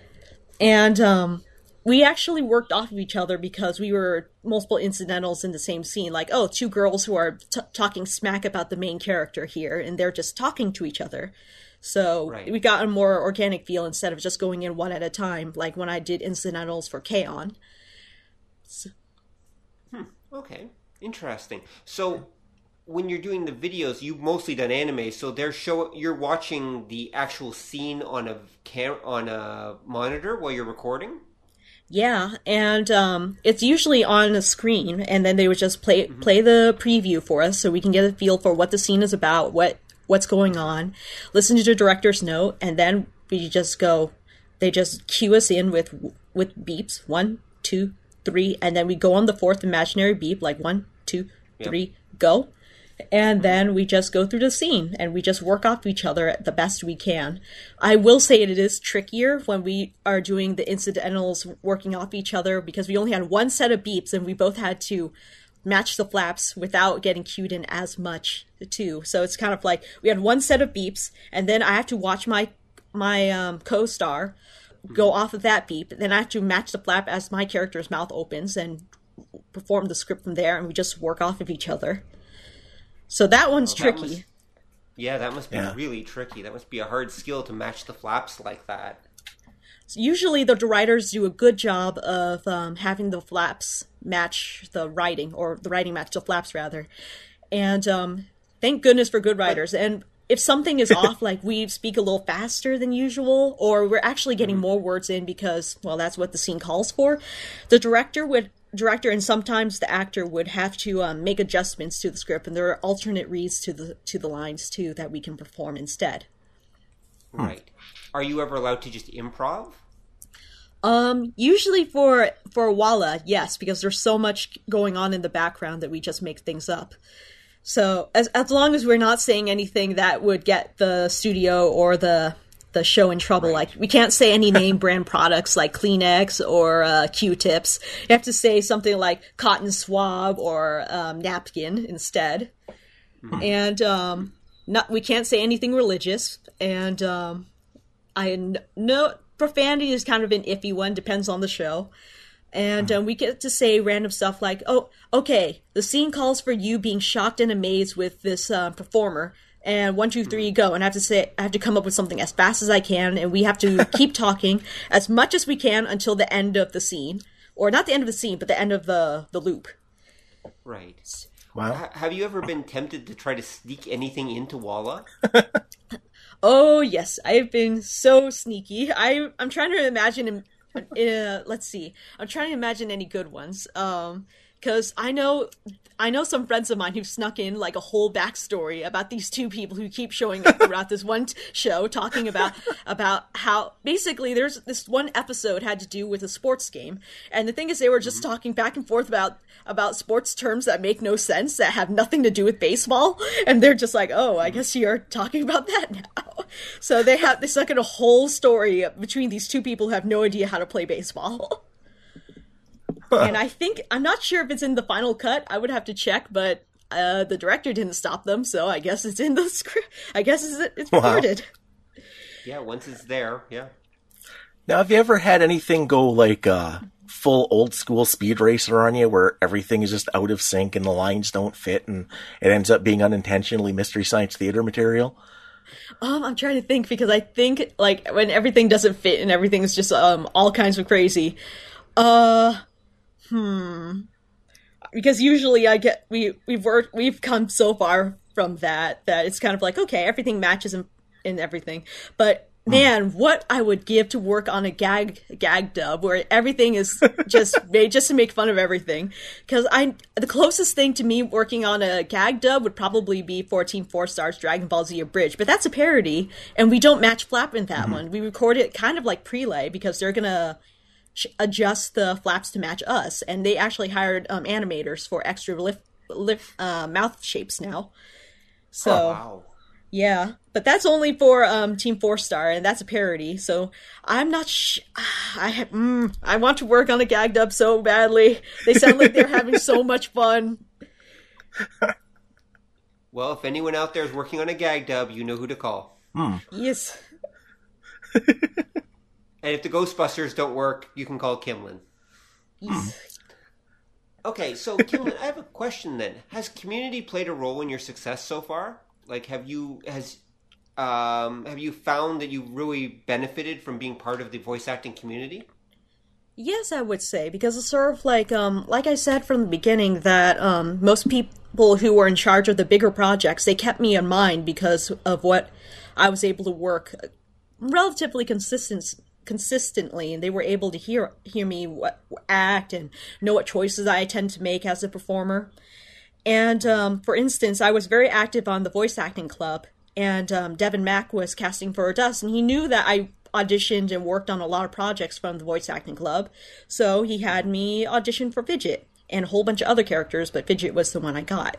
and um, we actually worked off of each other because we were multiple incidentals in the same scene. Like, oh, two girls who are t- talking smack about the main character here, and they're just talking to each other. So right. we got a more organic feel instead of just going in one at a time, like when I did incidentals for K-On! So. Hmm. Okay, interesting. So when you're doing the videos, you've mostly done anime, so they're show you're watching the actual scene on a cam on a monitor while you're recording. Yeah, and um, it's usually on a screen, and then they would just play mm-hmm. play the preview for us, so we can get a feel for what the scene is about, what what's going on, listen to the director's note, and then we just go. They just cue us in with with beeps one, two, three, and then we go on the fourth imaginary beep like one, two, three, yep. go. And then we just go through the scene and we just work off each other the best we can. I will say it is trickier when we are doing the incidentals working off each other because we only had one set of beeps and we both had to match the flaps without getting cued in as much too. So it's kind of like we had one set of beeps, and then I have to watch my my um, co-star go off of that beep. Then I have to match the flap as my character's mouth opens and perform the script from there, and we just work off of each other. So that one's oh, tricky. That must, yeah, that must be yeah. really tricky. That must be a hard skill to match the flaps like that. So usually the writers do a good job of um, having the flaps match the writing, or the writing match the flaps rather. And um, thank goodness for good writers. And if something is off, like we speak a little faster than usual, or we're actually getting mm-hmm. more words in because, well, that's what the scene calls for, the director would director and sometimes the actor would have to um, make adjustments to the script, and there are alternate reads to the to the lines too that we can perform instead. Right. Are you ever allowed to just improv? Um, usually for for Walla, yes, because there's so much going on in the background that we just make things up. So as as long as we're not saying anything that would get the studio or the the show in trouble, right. like we can't say any name brand products like Kleenex or uh, Q-tips. You have to say something like cotton swab or um, napkin instead. Mm-hmm. And um, not we can't say anything religious. And um, I know profanity is kind of an iffy one, depends on the show. And um, we get to say random stuff like, oh, okay, the scene calls for you being shocked and amazed with this uh, performer. And one, two, three, go. And I have to say, I have to come up with something as fast as I can. And we have to keep talking as much as we can until the end of the scene. Or not the end of the scene, but the end of the, the loop. Right. Wow. H- have you ever been tempted to try to sneak anything into Walla? Oh yes, I've been so sneaky. I I'm trying to imagine. Uh, let's see. I'm trying to imagine any good ones. Um, because I know I know some friends of mine who snuck in like a whole backstory about these two people who keep showing up throughout this one t- show, talking about about how basically there's this one episode had to do with a sports game, and the thing is they were just mm-hmm. talking back and forth about about sports terms that make no sense that have nothing to do with baseball, and they're just like, oh, I guess you're talking about that now. So they have they stuck in a whole story between these two people who have no idea how to play baseball. and I think I'm not sure if it's in the final cut. I would have to check, but uh, the director didn't stop them, so I guess it's in the script. I guess it's, it's Wow. recorded. Yeah, once it's there, yeah. Now, have you ever had anything go like uh, full old school speed racer on you, where everything is just out of sync and the lines don't fit, and it ends up being unintentionally mystery science theater material? Um, I'm trying to think because I think like when everything doesn't fit and everything is just um all kinds of crazy. Uh, hmm. Because usually I get we we've worked we've come so far from that that it's kind of like okay everything matches in and everything, but man, what I would give to work on a gag gag dub where everything is just made just to make fun of everything. Because I the closest thing to me working on a gag dub would probably be Team Four Star's Dragon Ball Z Abridged but that's a parody, and we don't match flap in that one. We record it kind of like prelay because they're gonna adjust the flaps to match us, and they actually hired um, animators for extra lift, lift uh, mouth shapes now. So. Wow. Yeah, but that's only for um, Team Four Star, and that's a parody. So I'm not. Sh- I have. Mm, I want to work on a gag dub so badly. They sound like they're having so much fun. Well, if anyone out there is working on a gag dub, you know who to call. Yes. And if the Ghostbusters don't work, you can call Kimlinh. Okay, so Kimlinh, I have a question then. Has community played a role in your success so far? Like, have you has um, have you found that you really benefited from being part of the voice acting community? Yes, I would say because it's sort of like um like I said from the beginning that um most people who were in charge of the bigger projects they kept me in mind because of what I was able to work relatively consistent consistently and they were able to hear hear me what act and know what choices I tend to make as a performer. And um, for instance, I was very active on the voice acting club, and um, Devin Mack was casting for Dust, and he knew that I auditioned and worked on a lot of projects from the voice acting club, so he had me audition for Fidget and a whole bunch of other characters, but Fidget was the one I got.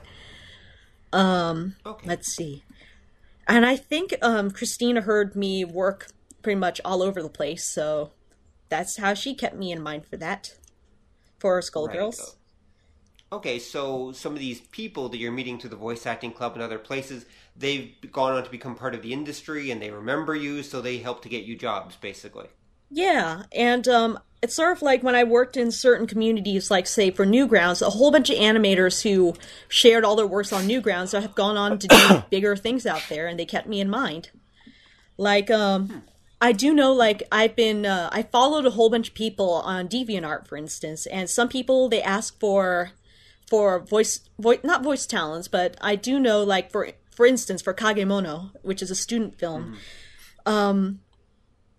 Okay. Let's see. And I think um, Christina heard me work pretty much all over the place, so that's how she kept me in mind for that. For Skullgirls. Right. Okay, so some of these people that you're meeting through the voice acting club and other places, they've gone on to become part of the industry and they remember you, so they help to get you jobs, basically. Yeah, and um, it's sort of like when I worked in certain communities, like say for Newgrounds, a whole bunch of animators who shared all their works on Newgrounds have gone on to do bigger things out there, and they kept me in mind. Like, um, I do know, like I've been, uh, I followed a whole bunch of people on DeviantArt, for instance, and some people they ask for, for voice, voice, not voice talents, but I do know, like for for instance, for Kagemono, which is a student film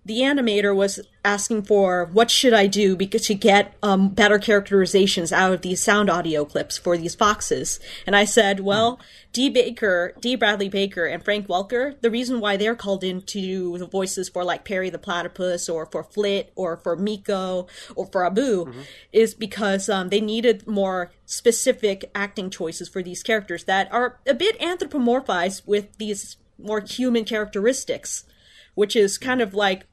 the animator was asking for what should I do because to get um, better characterizations out of these sound audio clips for these foxes, and I said, well, D. Baker, D. Bradley Baker, and Frank Welker, the reason why they're called in to do the voices for like Perry the Platypus or for Flit or for Meeko or for Abu is because um, they needed more specific acting choices for these characters that are a bit anthropomorphized with these more human characteristics which is kind of like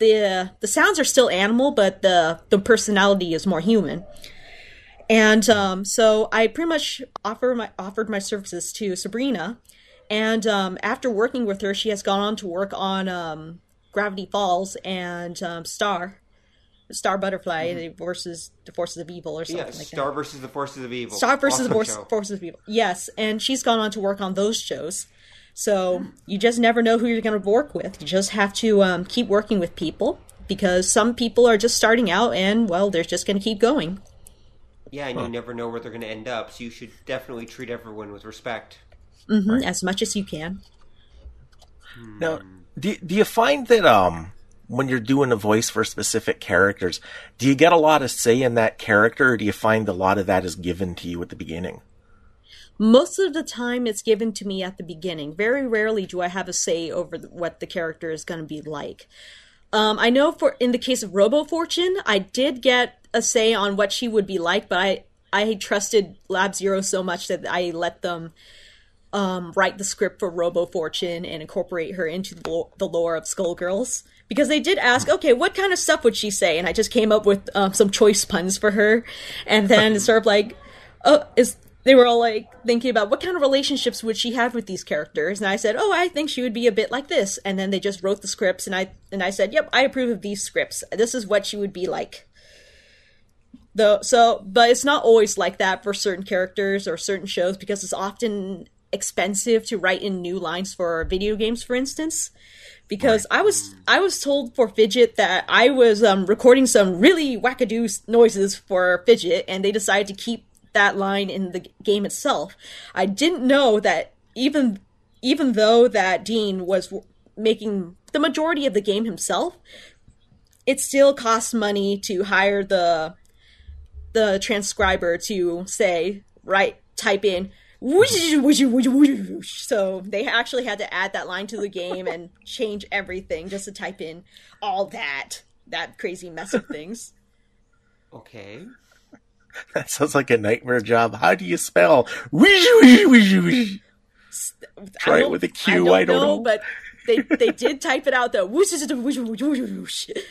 the the sounds are still animal, but the the personality is more human. And um, so I pretty much offer my offered my services to Sabrina, and um, after working with her, she has gone on to work on um, Gravity Falls and um, Star, Star Butterfly the versus the Forces of Evil or something Yeah, like Star that. versus the Forces of Evil. Star versus Awesome the Force. Forces of Evil. Yes, and she's gone on to work on those shows. So you just never know who you're going to work with. You just have to um, keep working with people because some people are just starting out and, well, they're just going to keep going. Yeah, and you never know where they're going to end up, so you should definitely treat everyone with respect. hmm As much as you can. Now, do do you find that um when you're doing a voice for specific characters, do you get a lot of say in that character, or do you find a lot of that is given to you at the beginning? Most of the time, it's given to me at the beginning. Very rarely do I have a say over what the character is going to be like. Um, I know for in the case of Robo Fortune, I did get a say on what she would be like, but I I trusted Lab Zero so much that I let them um, write the script for Robo Fortune and incorporate her into the, lore of Skullgirls. Because they did ask, okay, what kind of stuff would she say? And I just came up with um, some choice puns for her, and then sort of like, oh, is they were all like thinking about what kind of relationships would she have with these characters and i said oh i think she would be a bit like this and then they just wrote the scripts and i and i said yep i approve of these scripts. This is what she would be like. Though so but it's not always like that for certain characters or certain shows because it's often expensive to write in new lines for video games for instance because I was I was told for Fidget that I was um, recording some really wackadoo noises for Fidget, and they decided to keep that line in the game itself. I didn't know that even even though that Dean was making the majority of the game himself, it still costs money to hire the the transcriber to say right type in so they actually had to add that line to the game and change everything just to type in all that that crazy mess of things. Okay. That sounds like a nightmare job. How do you spell? Try it with a Q. I don't, I don't know, know, but they they did type it out though.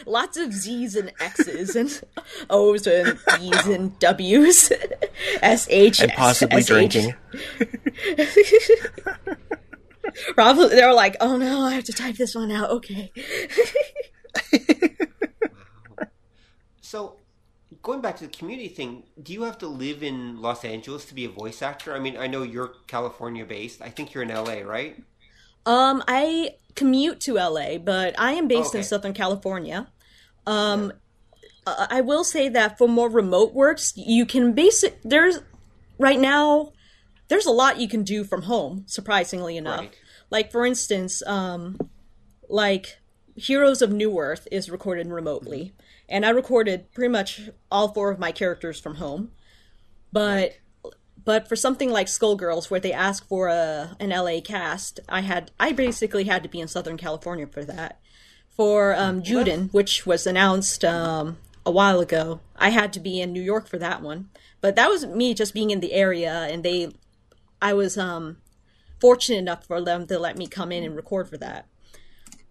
Lots of Z's and X's and O's and E's and W's. S H and possibly drinking. Probably they're like, oh no, I have to type this one out. Okay. so going back to the community thing, do you have to live in Los Angeles to be a voice actor? I mean, I know you're California based. I think you're in LA, right? Um, I commute to LA, but I am based okay. in Southern California. Um, yeah. I will say that for more remote works, you can basic there's right now there's a lot you can do from home. Surprisingly enough, right. like for instance, um, like Heroes of New Earth is recorded remotely, mm-hmm. And I recorded pretty much all four of my characters from home. But right. But for something like Skullgirls, where they ask for a an LA cast, I had I basically had to be in Southern California for that. For um, Juden, which was announced um, a while ago, I had to be in New York for that one. But that was me just being in the area, and they, I was um, fortunate enough for them to let me come in and record for that.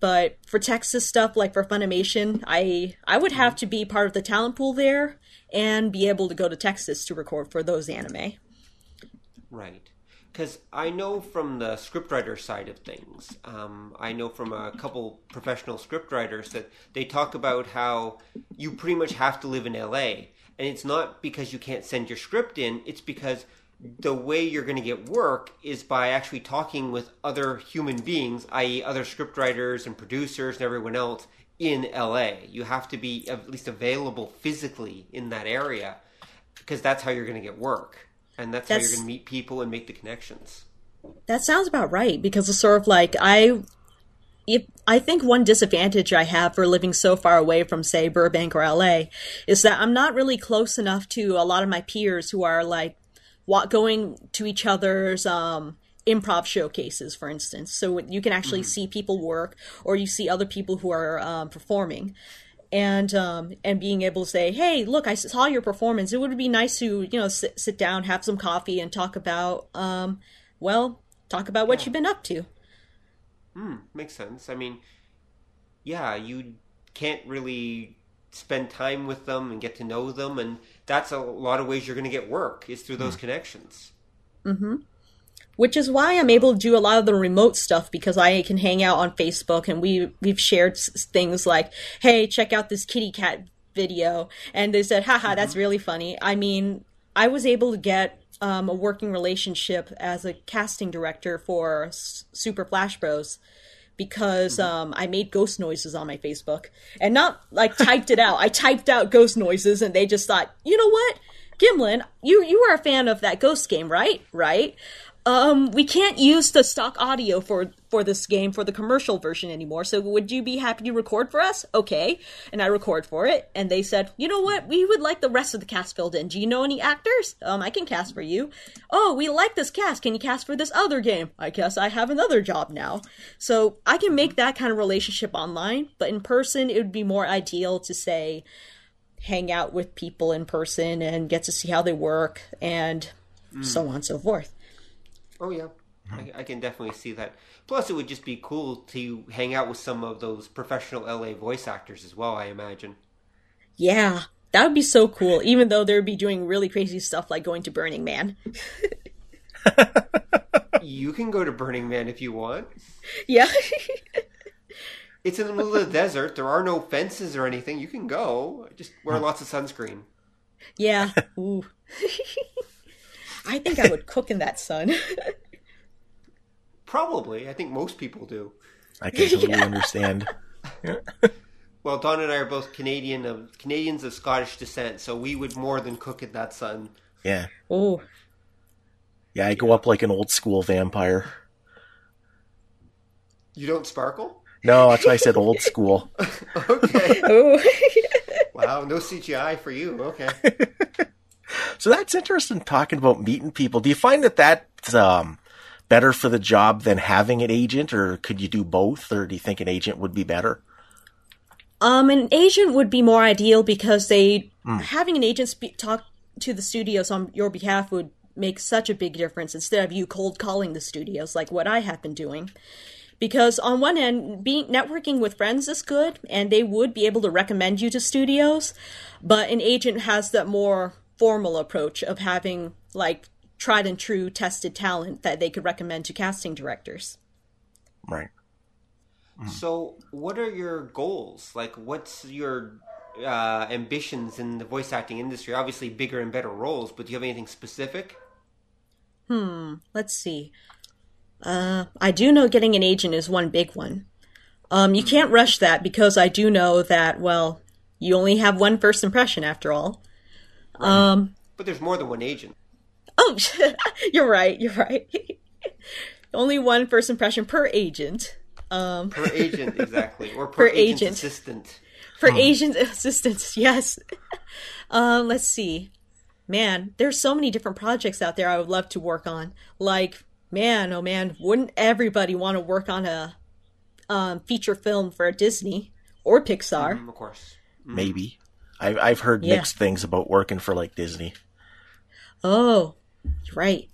But for Texas stuff, like for Funimation, I I would have to be part of the talent pool there and be able to go to Texas to record for those anime. Right. Because I know from the scriptwriter side of things, um, I know from a couple professional scriptwriters that they talk about how you pretty much have to live in LA. And it's not because you can't send your script in, it's because the way you're going to get work is by actually talking with other human beings, i.e., other scriptwriters and producers and everyone else in LA. You have to be at least available physically in that area because that's how you're going to get work and that's, that's how you're going to meet people and make the connections. That sounds about right because it's sort of like I if, I think one disadvantage I have for living so far away from, say, Burbank or LA is that I'm not really close enough to a lot of my peers who are like going to each other's um, improv showcases, for instance. So you can actually mm-hmm. see people work or you see other people who are um, performing and um, and being able to say, "Hey, look, I saw your performance. It would be nice to you know sit, sit down, have some coffee, and talk about um, well, talk about what yeah. you've been up to." Hmm, makes sense. I mean, yeah, you can't really spend time with them and get to know them, and that's a lot of ways you're going to get work is through those mm. connections. Mm-hmm which is why I'm able to do a lot of the remote stuff because I can hang out on Facebook and we we've shared things like, "Hey, check out this kitty cat video," and they said, "Haha, mm-hmm. that's really funny." I mean, I was able to get um, a working relationship as a casting director for S- Super Flash Bros because mm-hmm. um, I made ghost noises on my Facebook and not like typed it out. I typed out ghost noises and they just thought, you know what? Kimlinh, you you are a fan of that ghost game, right? Right? um, we can't use the stock audio for for this game for the commercial version anymore. So would you be happy to record for us? Okay, and I record for it, and they said, you know what, we would like the rest of the cast filled in. Do you know any actors? Um, I can cast for you. Oh, we like this cast. Can you cast for this other game? I guess I have another job now. So I can make that kind of relationship online, but in person, it would be more ideal to say hang out with people in person and get to see how they work and mm. so on and so forth. Oh yeah, I, I, can definitely see that. Plus, it would just be cool to hang out with some of those professional LA voice actors as well. I imagine. Yeah, That would be so cool, even though they'd be doing really crazy stuff like going to Burning Man. You can go to Burning Man if you want. yeah. It's in the middle of the desert. There are no fences or anything. You can go. Just wear hmm. lots of sunscreen. yeah. Ooh. I think I would cook in that sun. Probably. I think most people do. I can totally understand. Well, Don and I are both Canadian of Canadians of Scottish descent, so we would more than cook in that sun. Yeah. Oh. Yeah, I go up like an old school vampire. You don't sparkle? No, that's why I said old school. Okay. Ooh. wow, no CGI for you. Okay. So that's interesting talking about meeting people. Do you find that that's um, better for the job than having an agent, or could you do both, or do you think an agent would be better? Um, an agent would be more ideal because they having an agent speak, talk to the studios on your behalf would make such a big difference instead of you cold calling the studios like what I have been doing. Because on one end, being networking with friends is good, and they would be able to recommend you to studios, but an agent has that more formal approach of having like tried and true tested talent that they could recommend to casting directors. Right. So, what are your goals? Like, what's your uh, ambitions in the voice acting industry? Obviously, bigger and better roles, but do you have anything specific? Hmm, let's see. Uh, I do know getting an agent is one big one. Um, you can't rush that because I do know that, well, you only have one first impression after all. Um, But there's more than one agent. Oh, you're right, you're right. only one first impression per agent. Um, Per agent, exactly. Or Per per, agent, agent. assistant. for agent assistants, yes. um, let's see. Man, there's so many different projects out there I would love to work on. Like, man, oh man, wouldn't everybody want to work on a um, feature film for Disney or Pixar? Mm, of course. Maybe. I've I've heard Yeah. mixed things about working for like Disney. Oh, you're right.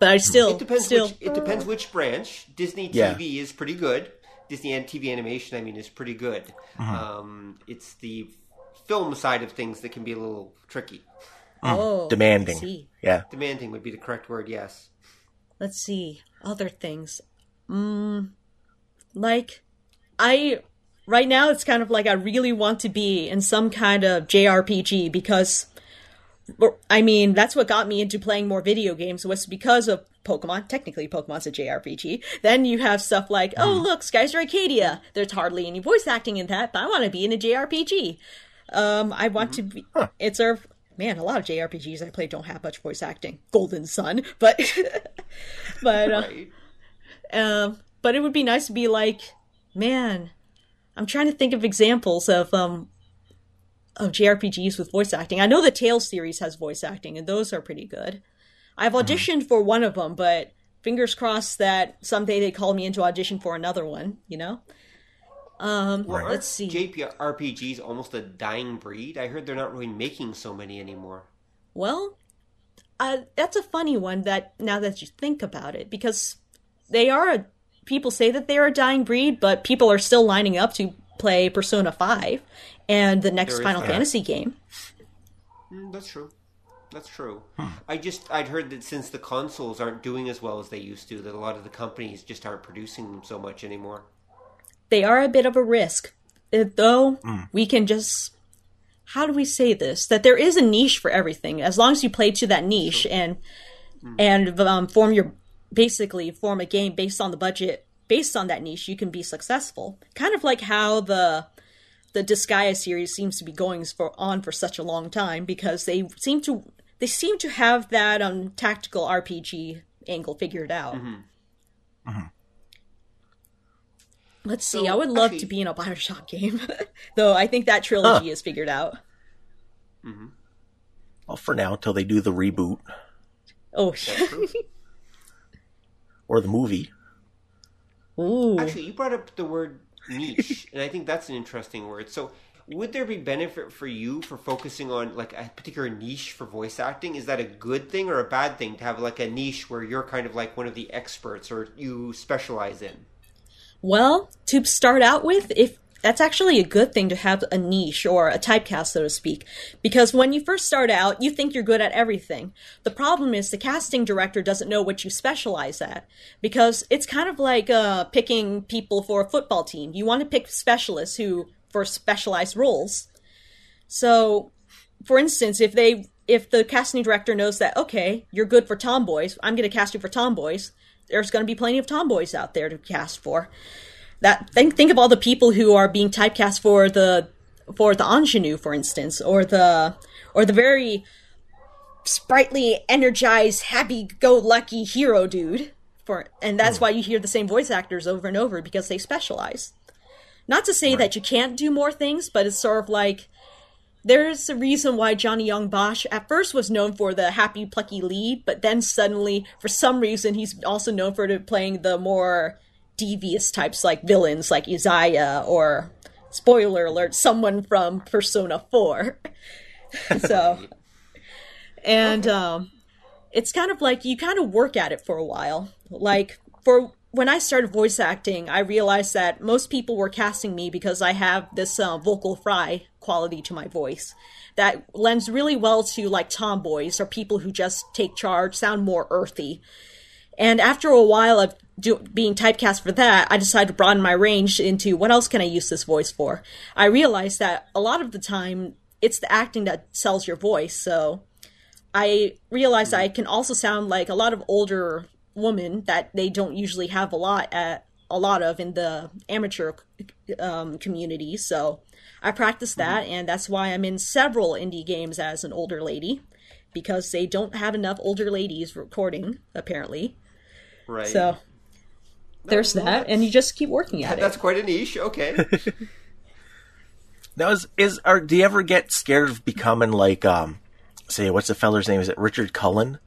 But I still, It depends. still, Which, it depends which branch. Disney Yeah. TV is pretty good. Disney and TV animation, I mean, is pretty good. Mm-hmm. Um, it's the film side of things that can be a little tricky. oh, Demanding. see. Yeah. Demanding would be the correct word. Yes. let's see other things mm, like i right now it's kind of like i really want to be in some kind of jrpg because i mean that's what got me into playing more video games was because of pokemon technically pokemon's a jrpg then you have stuff like oh look skies arcadia. There's hardly any voice acting in that but i want to be in a jrpg um i want to be it's a man a lot of jrpgs i play don't have much voice acting. Golden sun but but uh, Right. um, but it would be nice to be like, man, I'm trying to think of examples of um of JRPGs with voice acting. I know the Tales series has voice acting, and those are pretty good. I've auditioned for one of them, but fingers crossed that someday they call me into audition for another one. You know. Um, Well, let's see. JRPGs almost a dying breed. I heard they're not really making so many anymore. Well, uh, that's a funny one. That now that you think about it, because they are a, people say that they are a dying breed, but people are still lining up to play Persona Five and the next Final that. Fantasy game. Mm, that's true. That's true. I just I'd heard that since the consoles aren't doing as well as they used to, that a lot of the companies just aren't producing them so much anymore. They are a bit of a risk, Uh, though. We can just how do we say this? That there is a niche for everything, as long as you play to that niche and and um, form your basically form a game based on the budget based on that niche, you can be successful. Kind of like how the the Disgaea series seems to be going for on for such a long time because they seem to they seem to have that um tactical RPG angle figured out. Mm-hmm. Mm-hmm. Let's see. So, I would love actually- to be in a Bioshock game, though. I think that trilogy is figured out. Mm-hmm. Well, for now, until they do the reboot Oh, or the movie. Ooh. Actually, you brought up the word niche, and I think that's an interesting word. So, would there be benefit for you for focusing on like a particular niche for voice acting? Is that a good thing or a bad thing to have like a niche where you're kind of like one of the experts or you specialize in? Well, to start out with, if that's actually a good thing to have a niche or a typecast, so to speak. Because when you first start out, you think you're good at everything. The problem is the casting director doesn't know what you specialize at. Because it's kind of like uh, picking people for a football team. You want to pick specialists who for specialized roles. So, for instance, if they if the casting director knows that okay, you're good for tomboys, I'm going to cast you for tomboys. There's going to be plenty of tomboys out there to cast for that think think of all the people who are being typecast for the for the ingenue, for instance, or the or the very sprightly, energized, happy-go-lucky hero dude. For and that's hmm. why you hear the same voice actors over and over because they specialize. Not to say that you can't do more things, but it's sort of like there's a reason why Johnny Young Bosch at first was known for the happy, plucky lead, but then suddenly, for some reason, he's also known for playing the more devious types like villains like Isaiah or spoiler alert someone from Persona 4. so and um it's kind of like you kind of work at it for a while. Like for when I started voice acting, I realized that most people were casting me because I have this uh, vocal fry quality to my voice that lends really well to like tomboys or people who just take charge, sound more earthy. And after a while of do, being typecast for that, I decided to broaden my range into what else can I use this voice for. I realized that a lot of the time it's the acting that sells your voice. So I realized I can also sound like a lot of older women that they don't usually have a lot at a lot of in the amateur um, community. So I practiced that, and that's why I'm in several indie games as an older lady because they don't have enough older ladies recording apparently. Right. So there's well, that, and you just keep working at That's it. That's quite a niche. Okay. Now, is, is are do you ever get scared of becoming like um, say what's the feller's name? Is it Richard Cullen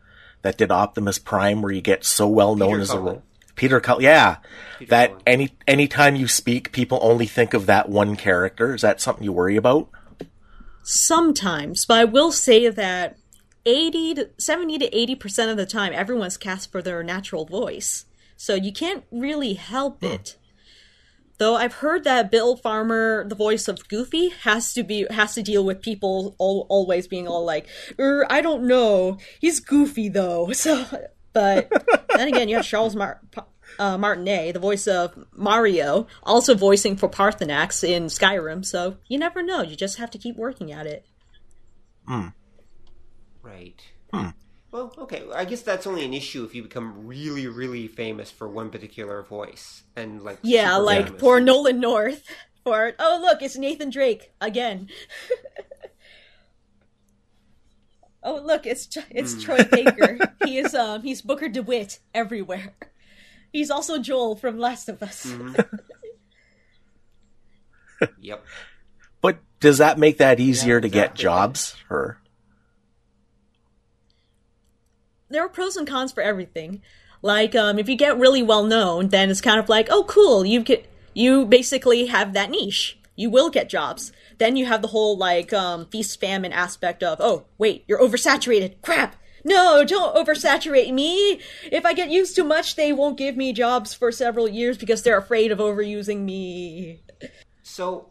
that did Optimus Prime, where you get so well known Peter as Cullen. a role? Peter Cullen, yeah. that Cullen. any anytime you speak, people only think of that one character. Is that something you worry about? Sometimes, but I will say that 80 to 70 to 80% of the time everyone's cast for their natural voice. So you can't really help it. Though I've heard that Bill Farmer, the voice of Goofy, has to be has to deal with people all, always being all like, er, "I don't know, he's goofy though." So, but then again, you have Charles Mar- uh, Martinet, the voice of Mario, also voicing for Paarthurnax in Skyrim. So you never know. You just have to keep working at it. right. Well, okay. I guess that's only an issue if you become really, really famous for one particular voice and like Yeah, like famous. poor Nolan North. For oh look, it's Nathan Drake again. oh look, it's Ch- it's Troy Baker. he is um he's Booker DeWitt everywhere. He's also Joel from Last of Us. Yep. But does that make that easier Yeah, to get jobs? Or there are pros and cons for everything. Like, um, if you get really well known, then it's kind of like, oh, cool, you get, you basically have that niche. You will get jobs. Then you have the whole like um, feast famine aspect of, oh, wait, you're oversaturated. Crap. No, don't oversaturate me. If I get used too much, they won't give me jobs for several years because they're afraid of overusing me. So,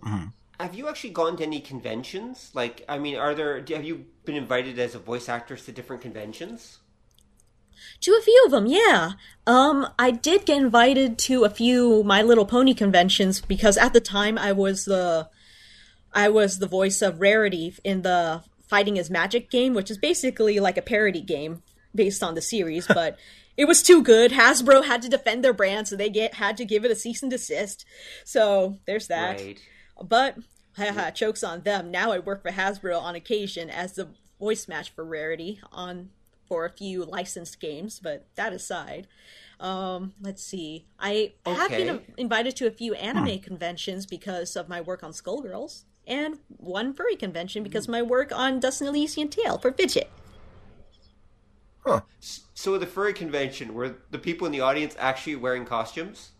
have you actually gone to any conventions? Like, I mean, are there? Have you been invited as a voice actress to different conventions? To a few of them, yeah. Um, I did get invited to a few My Little Pony conventions because at the time I was the, I was the voice of Rarity in the Fighting is Magic game, which is basically like a parody game based on the series, but it was too good. Hasbro had to defend their brand, so they get had to give it a cease and desist. So there's that. Right. But haha, chokes on them. Now I work for Hasbro on occasion as the voice match for Rarity on for a few licensed games, but that aside. Um, let's see. I have been invited to a few anime conventions because of my work on Skullgirls, and one furry convention because of my work on Dust: An Elysian Tail for Fidget. Huh. So, at the furry convention, were the people in the audience actually wearing costumes?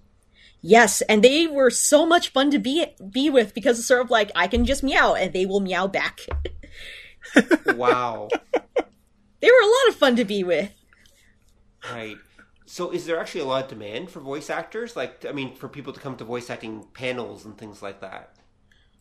Yes, and they were so much fun to be be with because it's sort of like I can just meow and they will meow back. Wow. They were a lot of fun to be with. right. So, is there actually a lot of demand for voice actors? Like, I mean, for people to come to voice acting panels and things like that.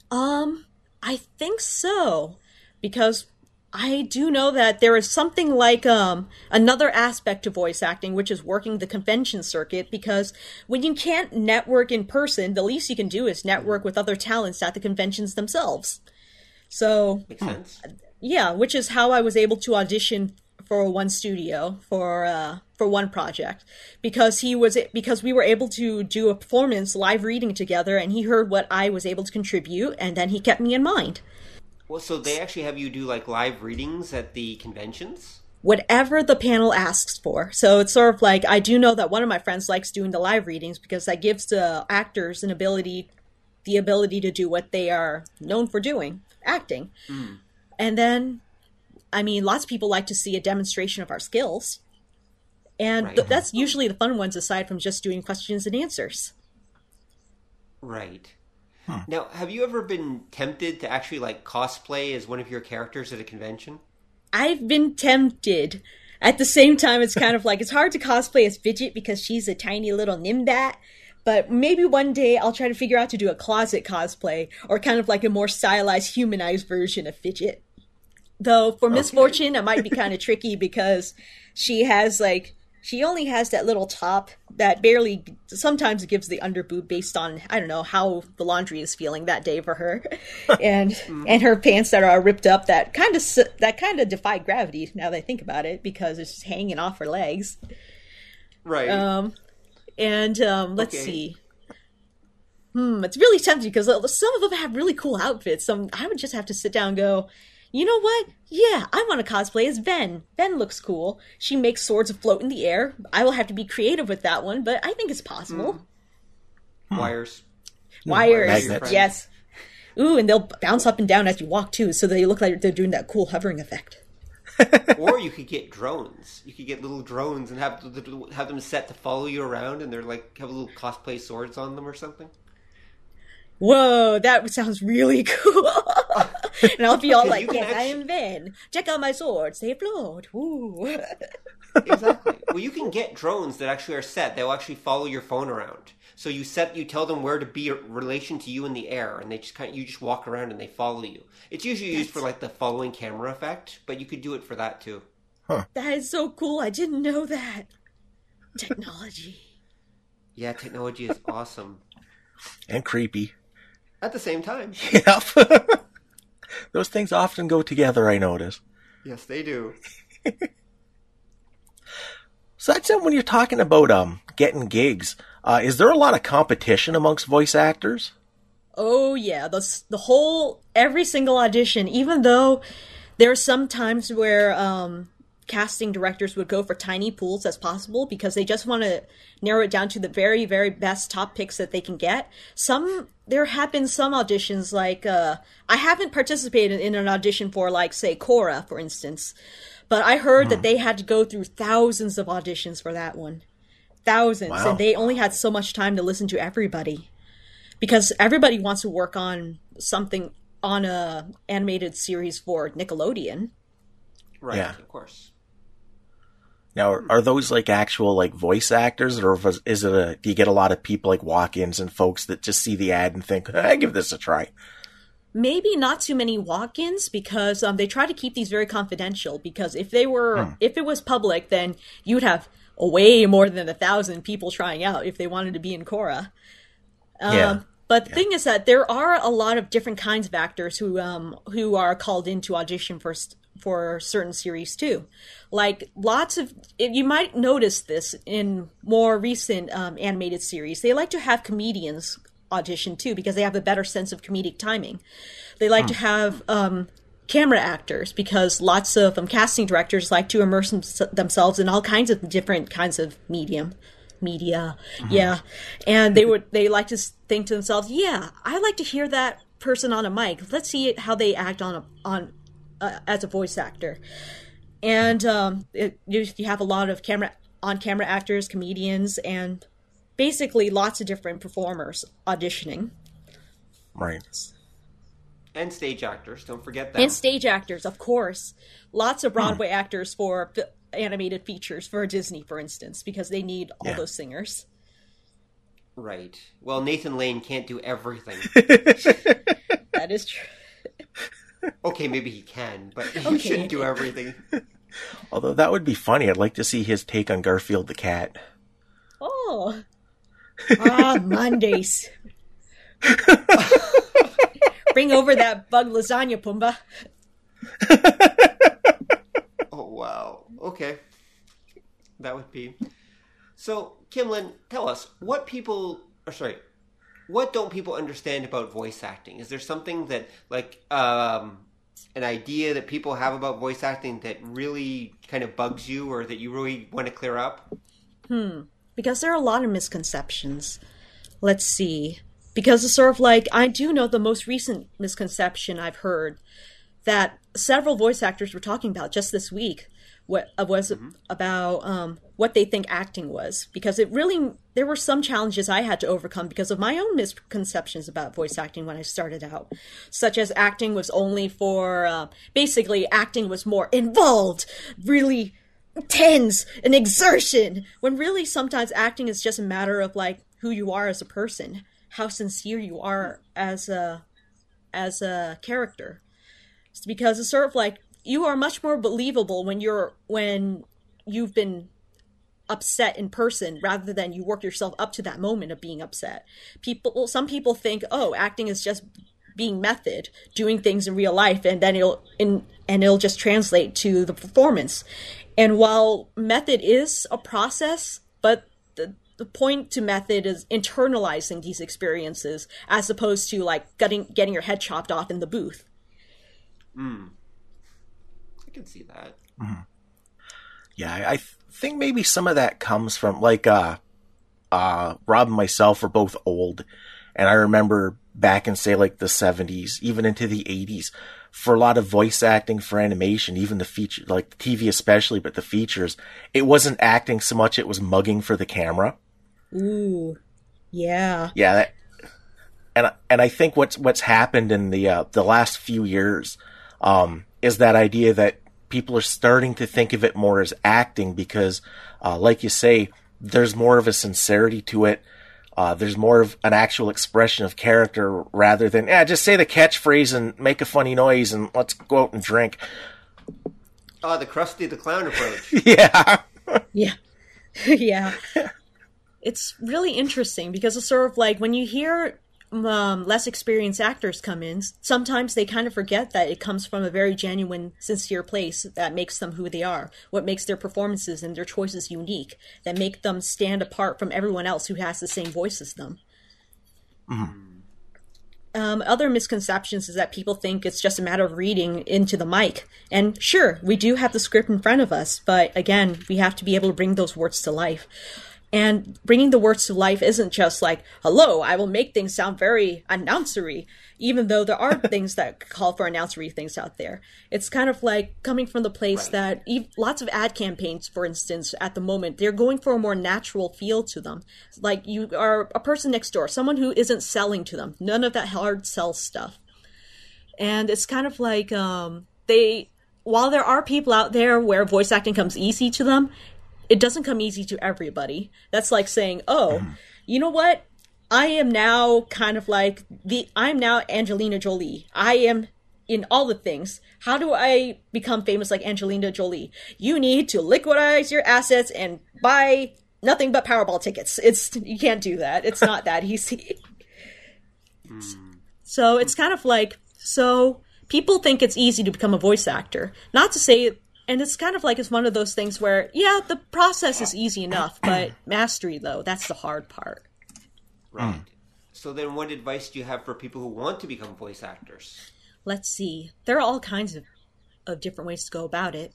Um, I think so, because I do know that there is something like um another aspect to voice acting, which is working the convention circuit. Because when you can't network in person, the least you can do is network with other talents at the conventions themselves. So Makes sense. Yeah, which is how I was able to audition for one studio for uh, for one project because he was because we were able to do a performance live reading together, and he heard what I was able to contribute, and then he kept me in mind. Well, so they actually have you do like live readings at the conventions. Whatever the panel asks for. So it's sort of like I do know that one of my friends likes doing the live readings because that gives the actors an ability the ability to do what they are known for doing, acting. And then I mean, lots of people like to see a demonstration of our skills. And Right. th- that's usually the fun ones aside from just doing questions and answers. Right. Hmm. Now, have you ever been tempted to actually like cosplay as one of your characters at a convention? I've been tempted. At the same time, it's kind of like it's hard to cosplay as Fidget because she's a tiny little Nimbat. But maybe one day I'll try to figure out to do a closet cosplay or kind of like a more stylized, humanized version of Fidget. Though for Ms. Fortune, it might be kind of tricky because she has like she only has that little top that barely sometimes gives the underboob based on I don't know how the laundry is feeling that day for her, and and her pants that are ripped up that kind of that kind of defy gravity now that I think about it because it's just hanging off her legs. Right. Um, and um, let's Okay. see. Hmm, it's really tempting because some of them have really cool outfits. Some I would just have to sit down and go. You know what? Yeah, I want to cosplay as Ven. Ven looks cool. She makes swords float in the air. I will have to be creative with that one, but I think it's possible. Hmm. Hmm. Wires. Hmm. Wires, Magnets. yes. Ooh, and they'll bounce up and down as you walk too, so they look like they're doing that cool hovering effect. or you could get drones. You could get little drones and have have them set to follow you around, and they're like have little cosplay swords on them or something. Whoa, that sounds really cool. and I'll be all You like, can yes, I am Ven. Check out my sword. They float. Woo. Exactly. well, you can get drones that actually are set. They'll actually follow your phone around. So you set, you tell them where to be in relation to you in the air, and they just kind of, you just walk around and they follow you. It's usually used for like the following camera effect, but you could do it for that too. that is so cool. I didn't know that. Technology. Yeah, technology is awesome. and creepy. At the same time, Yep. Those things often go together, I notice. yes, they do. So that's it when you're talking about um getting gigs. Uh, is there a lot of competition amongst voice actors? Oh yeah, the the whole every single audition. Even though there are some times where um, casting directors would go for tiny pools as possible because they just want to narrow it down to the very very best top picks that they can get. Some there have been some auditions like uh, I haven't participated in an audition for like say Korra for instance, but I heard that they had to go through thousands of auditions for that one. Thousands, Wow. and they only had so much time to listen to everybody because everybody wants to work on something on a animated series for Nickelodeon. Right, Yeah. of course. Now, are, are those like actual like voice actors, or is it a? Do you get a lot of people like walk-ins and folks that just see the ad and think, "I give this a try"? Maybe not too many walk-ins because um, they try to keep these very confidential. Because if they were, if it was public, then you'd have way more than a thousand people trying out if they wanted to be in Korra. Um, Yeah. But the thing is that there are a lot of different kinds of actors who um who are called in to audition for for certain series too. Like lots of you might notice this in more recent um, animated series. They like to have comedians audition too because they have a better sense of comedic timing. They like to have um, camera actors because lots of um, casting directors like to immerse them- themselves in all kinds of different kinds of medium media yeah and they would they like to think to themselves yeah i like to hear that person on a mic let's see how they act on a on uh, as a voice actor and um it, you, you have a lot of camera on camera actors comedians and basically lots of different performers auditioning Right. And stage actors, don't forget that. and stage actors of course lots of broadway actors for animated features for Disney, for instance, because they need all Yeah. those singers. Right. Well, Nathan Lane can't do everything. That is true. Okay, maybe he can, but he Okay. shouldn't do everything. Although that would be funny. I'd like to see his take on Garfield the cat. Oh. Ah, Mondays. Bring over that bug lasagna, Pumbaa. Oh wow. Okay. That would be. So, Kimlinh, tell us what people. Or sorry, what don't people understand about voice acting? Is there something that, like, um, an idea that people have about voice acting that really kind of bugs you, or that you really want to clear up? Hmm. Because there are a lot of misconceptions. Let's see. Because it's sort of like, I do know the most recent misconception I've heard that several voice actors were talking about just this week what uh, was about um, what they think acting was. Because it really there were some challenges i had to overcome because of my own misconceptions about voice acting when i started out. Such as acting was only for uh, basically acting was more involved really tense and exertion when really sometimes acting is just a matter of like who you are as a person how sincere you are as a as a character. It's because it's sort of like you are much more believable when you're when you've been upset in person rather than you work yourself up to that moment of being upset. People some people think oh acting is just being method doing things in real life and then it'll in and it'll just translate to the performance. And while method is a process but the the point to method is internalizing these experiences as opposed to like getting getting your head chopped off in the booth hmm. I can see that. Yeah, I, I think maybe some of that comes from like uh uh Rob and myself are both old and I remember back in say like the 70s, even into the 80s, for a lot of voice acting for animation, even the feature like TV especially, but the features, it wasn't acting so much, it was mugging for the camera. ooh yeah Yeah, that, and and I think what's what's happened in the uh, the last few years um, is that idea that people are starting to think of it more as acting because, uh, like you say, there's more of a sincerity to it. Uh, there's more of an actual expression of character rather than yeah, just say the catchphrase and make a funny noise and let's go out and drink. Oh, the Krusty the Clown approach. Yeah, Yeah. yeah. It's really interesting because it's sort of like when you hear um, less experienced actors come in, sometimes they kind of forget that it comes from a very genuine, sincere place that makes them who they are, what makes their performances and their choices unique, that make them stand apart from everyone else who has the same voice as them. Um, other misconceptions is that people think it's just a matter of reading into the mic. And sure, we do have the script in front of us, but again, we have to be able to bring those words to life. And bringing the words to life isn't just like, hello, I will make things sound very announcery, even though there are things that call for announcery things out there. It's kind of like coming from the place Right. that ev- lots of ad campaigns, for instance, at the moment, they're going for a more natural feel to them. Like you are a person next door, someone who isn't selling to them, none of that hard sell stuff. And it's kind of like um, they, while there are people out there where voice acting comes easy to them, it doesn't come easy to everybody. That's like saying, oh, you know what? I am now kind of like the I'm now Angelina Jolie. I am in all the things. How do I become famous like Angelina Jolie? You need to liquidize your assets and buy nothing but Powerball tickets. It's you can't do that. It's not that easy. Hmm. So it's kind of like so people think it's easy to become a voice actor. Not to say and it's kind of like it's one of those things where yeah, the process is easy enough, but mastery though, that's the hard part. Right. Mm. So then, what advice do you have for people who want to become voice actors? let's see there are all kinds of, of different ways to go about it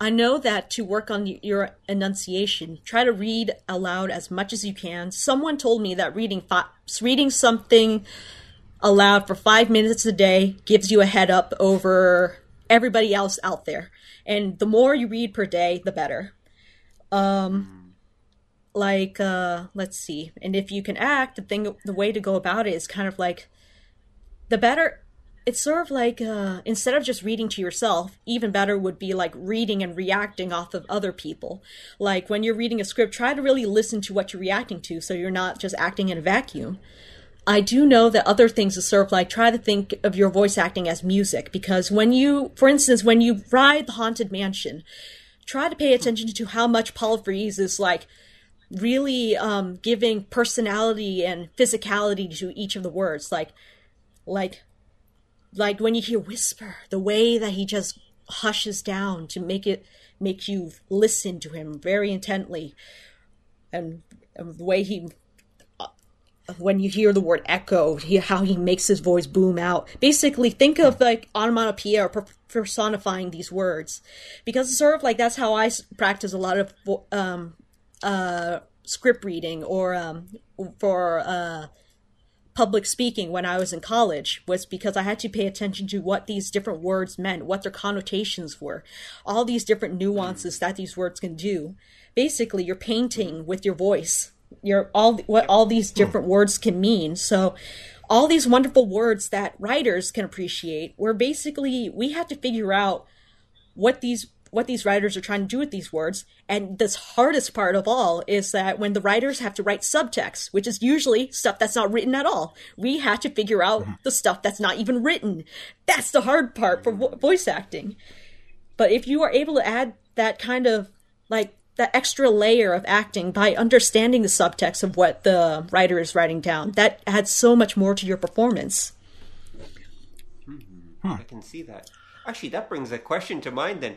i know that to work on your enunciation try to read aloud as much as you can someone told me that reading fi- reading something aloud for five minutes a day gives you a head up over everybody else out there and the more you read per day the better um like uh let's see and if you can act the thing the way to go about it is kind of like the better it's sort of like uh, instead of just reading to yourself, even better would be like reading and reacting off of other people. Like when you're reading a script, try to really listen to what you're reacting to so you're not just acting in a vacuum. I do know that other things sort of like try to think of your voice acting as music because when you, for instance, when you ride the Haunted Mansion, try to pay attention to how much Paul Frees is like really um, giving personality and physicality to each of the words. Like, like like when you hear whisper the way that he just hushes down to make it make you listen to him very intently and, and the way he when you hear the word echo how he makes his voice boom out basically think of like onomatopoeia or personifying these words because it's sort of like that's how i practice a lot of um, uh, script reading or um, for uh, public speaking when I was in college was because I had to pay attention to what these different words meant, what their connotations were, all these different nuances that these words can do. Basically, you're painting with your voice. You're all what all these different words can mean. So, all these wonderful words that writers can appreciate, where basically we have to figure out what these what these writers are trying to do with these words. And the hardest part of all is that when the writers have to write subtext, which is usually stuff that's not written at all, we have to figure out mm-hmm. the stuff that's not even written. That's the hard part for vo- voice acting. But if you are able to add that kind of like that extra layer of acting by understanding the subtext of what the writer is writing down, that adds so much more to your performance. Hmm. I can see that. Actually, that brings a question to mind then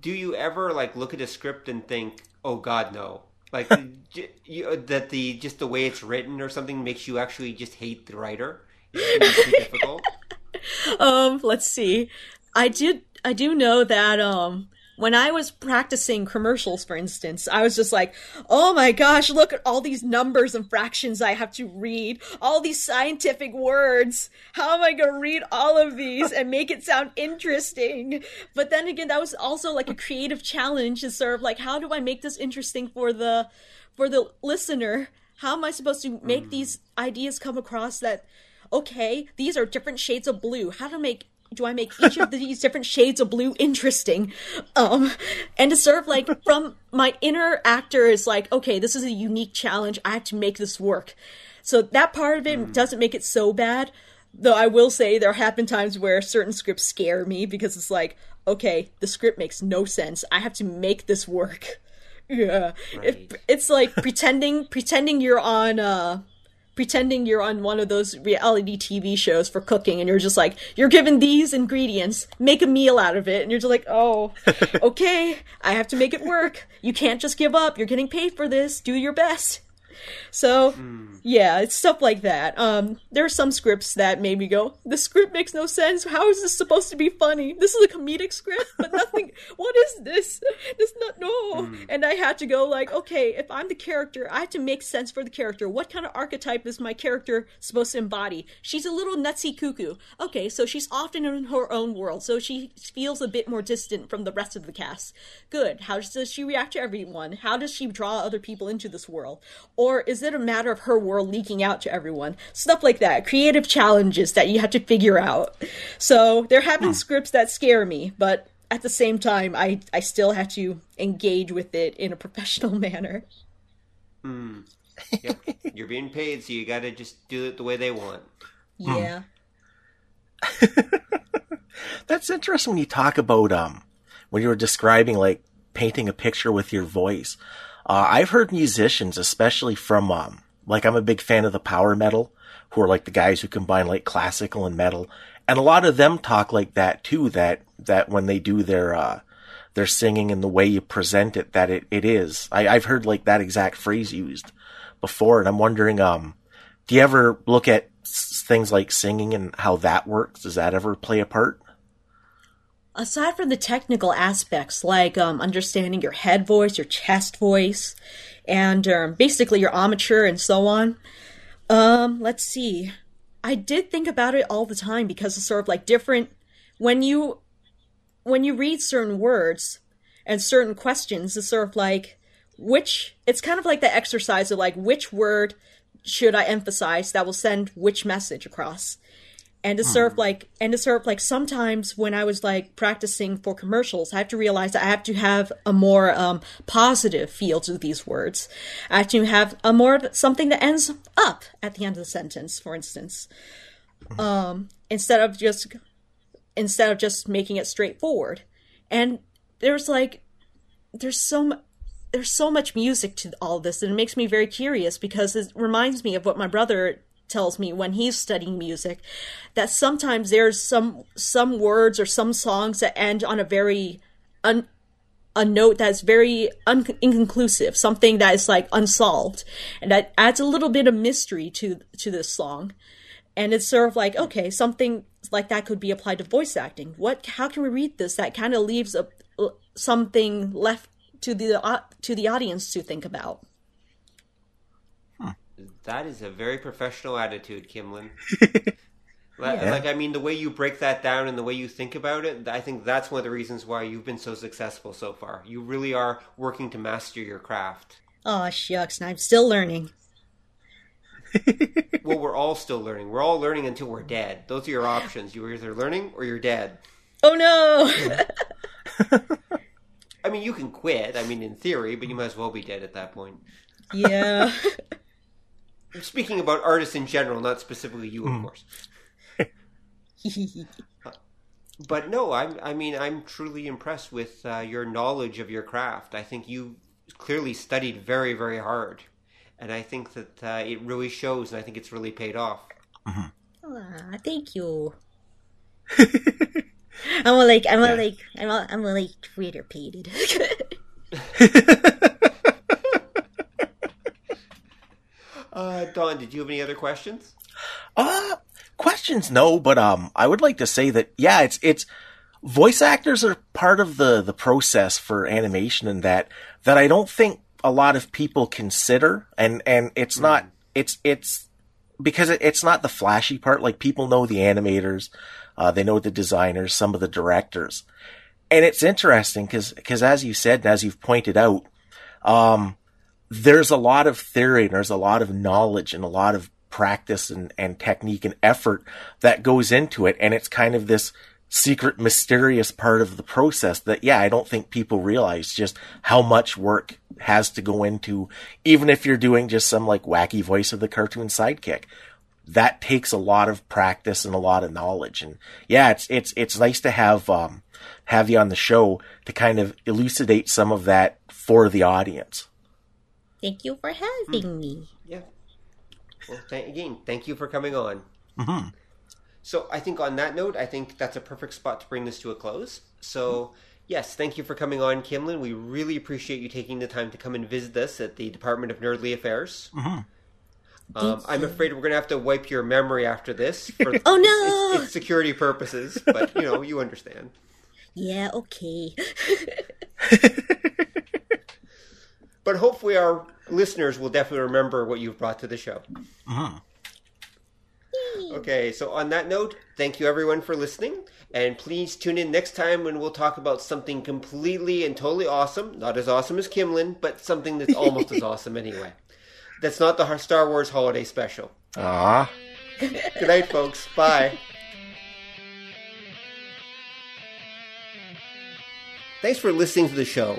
do you ever like look at a script and think, "Oh God, no"? Like you, uh, that the just the way it's written or something makes you actually just hate the writer. It's difficult. um, let's see. I did. I do know that um, when I was practicing commercials, for instance, I was just like, oh my gosh, look at all these numbers and fractions I have to read, all these scientific words. How am I going to read all of these and make it sound interesting? But then again, that was also like a creative challenge to sort of like, how do I make this interesting for the, for the listener? How am I supposed to make mm. these ideas come across that, okay, these are different shades of blue. How to make do I make each of these different shades of blue interesting? Um, and to serve like from my inner actor is like, okay, this is a unique challenge. I have to make this work. So that part of it mm. doesn't make it so bad. Though I will say there have been times where certain scripts scare me because it's like, okay, the script makes no sense. I have to make this work. Yeah, right. it, it's like pretending pretending you're on uh pretending you're on one of those reality TV shows for cooking and you're just like, you're given these ingredients, make a meal out of it. And you're just like, oh, okay, I have to make it work. You can't just give up. You're getting paid for this. Do your best. So, mm. yeah, it's stuff like that. Um, there are some scripts that made me go, the script makes no sense. How is this supposed to be funny? This is a comedic script, but nothing. what is this? This not no. Mm. And I had to go like, okay, if I'm the character, I have to make sense for the character. What kind of archetype is my character supposed to embody? She's a little nutsy cuckoo. Okay, so she's often in her own world, so she feels a bit more distant from the rest of the cast. Good. How does she react to everyone? How does she draw other people into this world? Or or is it a matter of her world leaking out to everyone? Stuff like that. Creative challenges that you have to figure out. So there have been hmm. scripts that scare me, but at the same time, I, I still have to engage with it in a professional manner. Hmm. Yep. You're being paid, so you got to just do it the way they want. Yeah. That's interesting when you talk about um when you were describing like painting a picture with your voice. Uh, I've heard musicians, especially from, um, like I'm a big fan of the power metal, who are like the guys who combine like classical and metal. And a lot of them talk like that too, that, that when they do their, uh, their singing and the way you present it, that it, it is. I, I've heard like that exact phrase used before. And I'm wondering, um, do you ever look at things like singing and how that works? Does that ever play a part? Aside from the technical aspects like um, understanding your head voice, your chest voice, and um, basically your armature and so on, um, let's see. I did think about it all the time because it's sort of like different when you when you read certain words and certain questions. It's sort of like which it's kind of like the exercise of like which word should I emphasize that will send which message across. And to serve like and to serve like sometimes when i was like practicing for commercials i have to realize that i have to have a more um, positive feel to these words. I have to have a more something that ends up at the end of the sentence for instance. Um, instead of just instead of just making it straightforward. And there's like there's so mu- there's so much music to all this and it makes me very curious because it reminds me of what my brother tells me when he's studying music that sometimes there's some some words or some songs that end on a very un, a note that's very un- inconclusive something that is like unsolved. And that adds a little bit of mystery to to this song. And it's sort of like okay something like that could be applied to voice acting. What how can we read this? That kind of leaves a something left to the uh, to the audience to think about That is a very professional attitude, Kimlinh. Like, like, I mean, the way you break that down and the way you think about it, I think that's one of the reasons why you've been so successful so far. You really are working to master your craft. oh shucks and i'm still learning Well, we're all still learning. We're all learning until we're dead. Those are your options. You're either learning or you're dead. oh no I mean, you can quit. I mean, in theory, but you might as well be dead at that point. yeah Speaking about artists in general, not specifically you, of course. But no, I'm, I mean, I'm truly impressed with uh, your knowledge of your craft. I think you clearly studied very, very hard. And I think that uh, it really shows, and I think it's really paid off. Ah, thank you. I'm all like, I'm all like, I'm all, I'm all like Twitter pated. Uh, Don, did you have any other questions? Uh, questions, no, but um, I would like to say that yeah, it's it's voice actors are part of the the process for animation, and that that I don't think a lot of people consider, and and it's not it's it's because it, it's not the flashy part. Like people know the animators, uh, they know the designers, some of the directors, and it's interesting because because as you said and as you've pointed out, um, there's a lot of theory and there's a lot of knowledge and a lot of practice and, and technique and effort that goes into it. And it's kind of this secret, mysterious part of the process that, yeah, I don't think people realize just how much work has to go into, even if you're doing just some like wacky voice of the cartoon sidekick. That takes a lot of practice and a lot of knowledge. And yeah, it's, it's, it's nice to have, um, have you on the show to kind of elucidate some of that for the audience. Thank you for having me. Yeah. Well, th- again, thank you for coming on. Mm-hmm. So I think on that note, I think that's a perfect spot to bring this to a close. So yes, thank you for coming on, Kimlinh. We really appreciate you taking the time to come and visit us at the Department of Nerdly Affairs. Um, I'm afraid we're going to have to wipe your memory after this for Oh no! it's, it's security purposes, but you know you understand. Yeah, okay. But hopefully, our listeners will definitely remember what you've brought to the show. Okay, so on that note, thank you everyone for listening. And please tune in next time when we'll talk about something completely and totally awesome. Not as awesome as Kimlinh, but something that's almost as awesome anyway. That's not the Star Wars Holiday Special. Ah. Good night, folks. Bye. Thanks for listening to the show.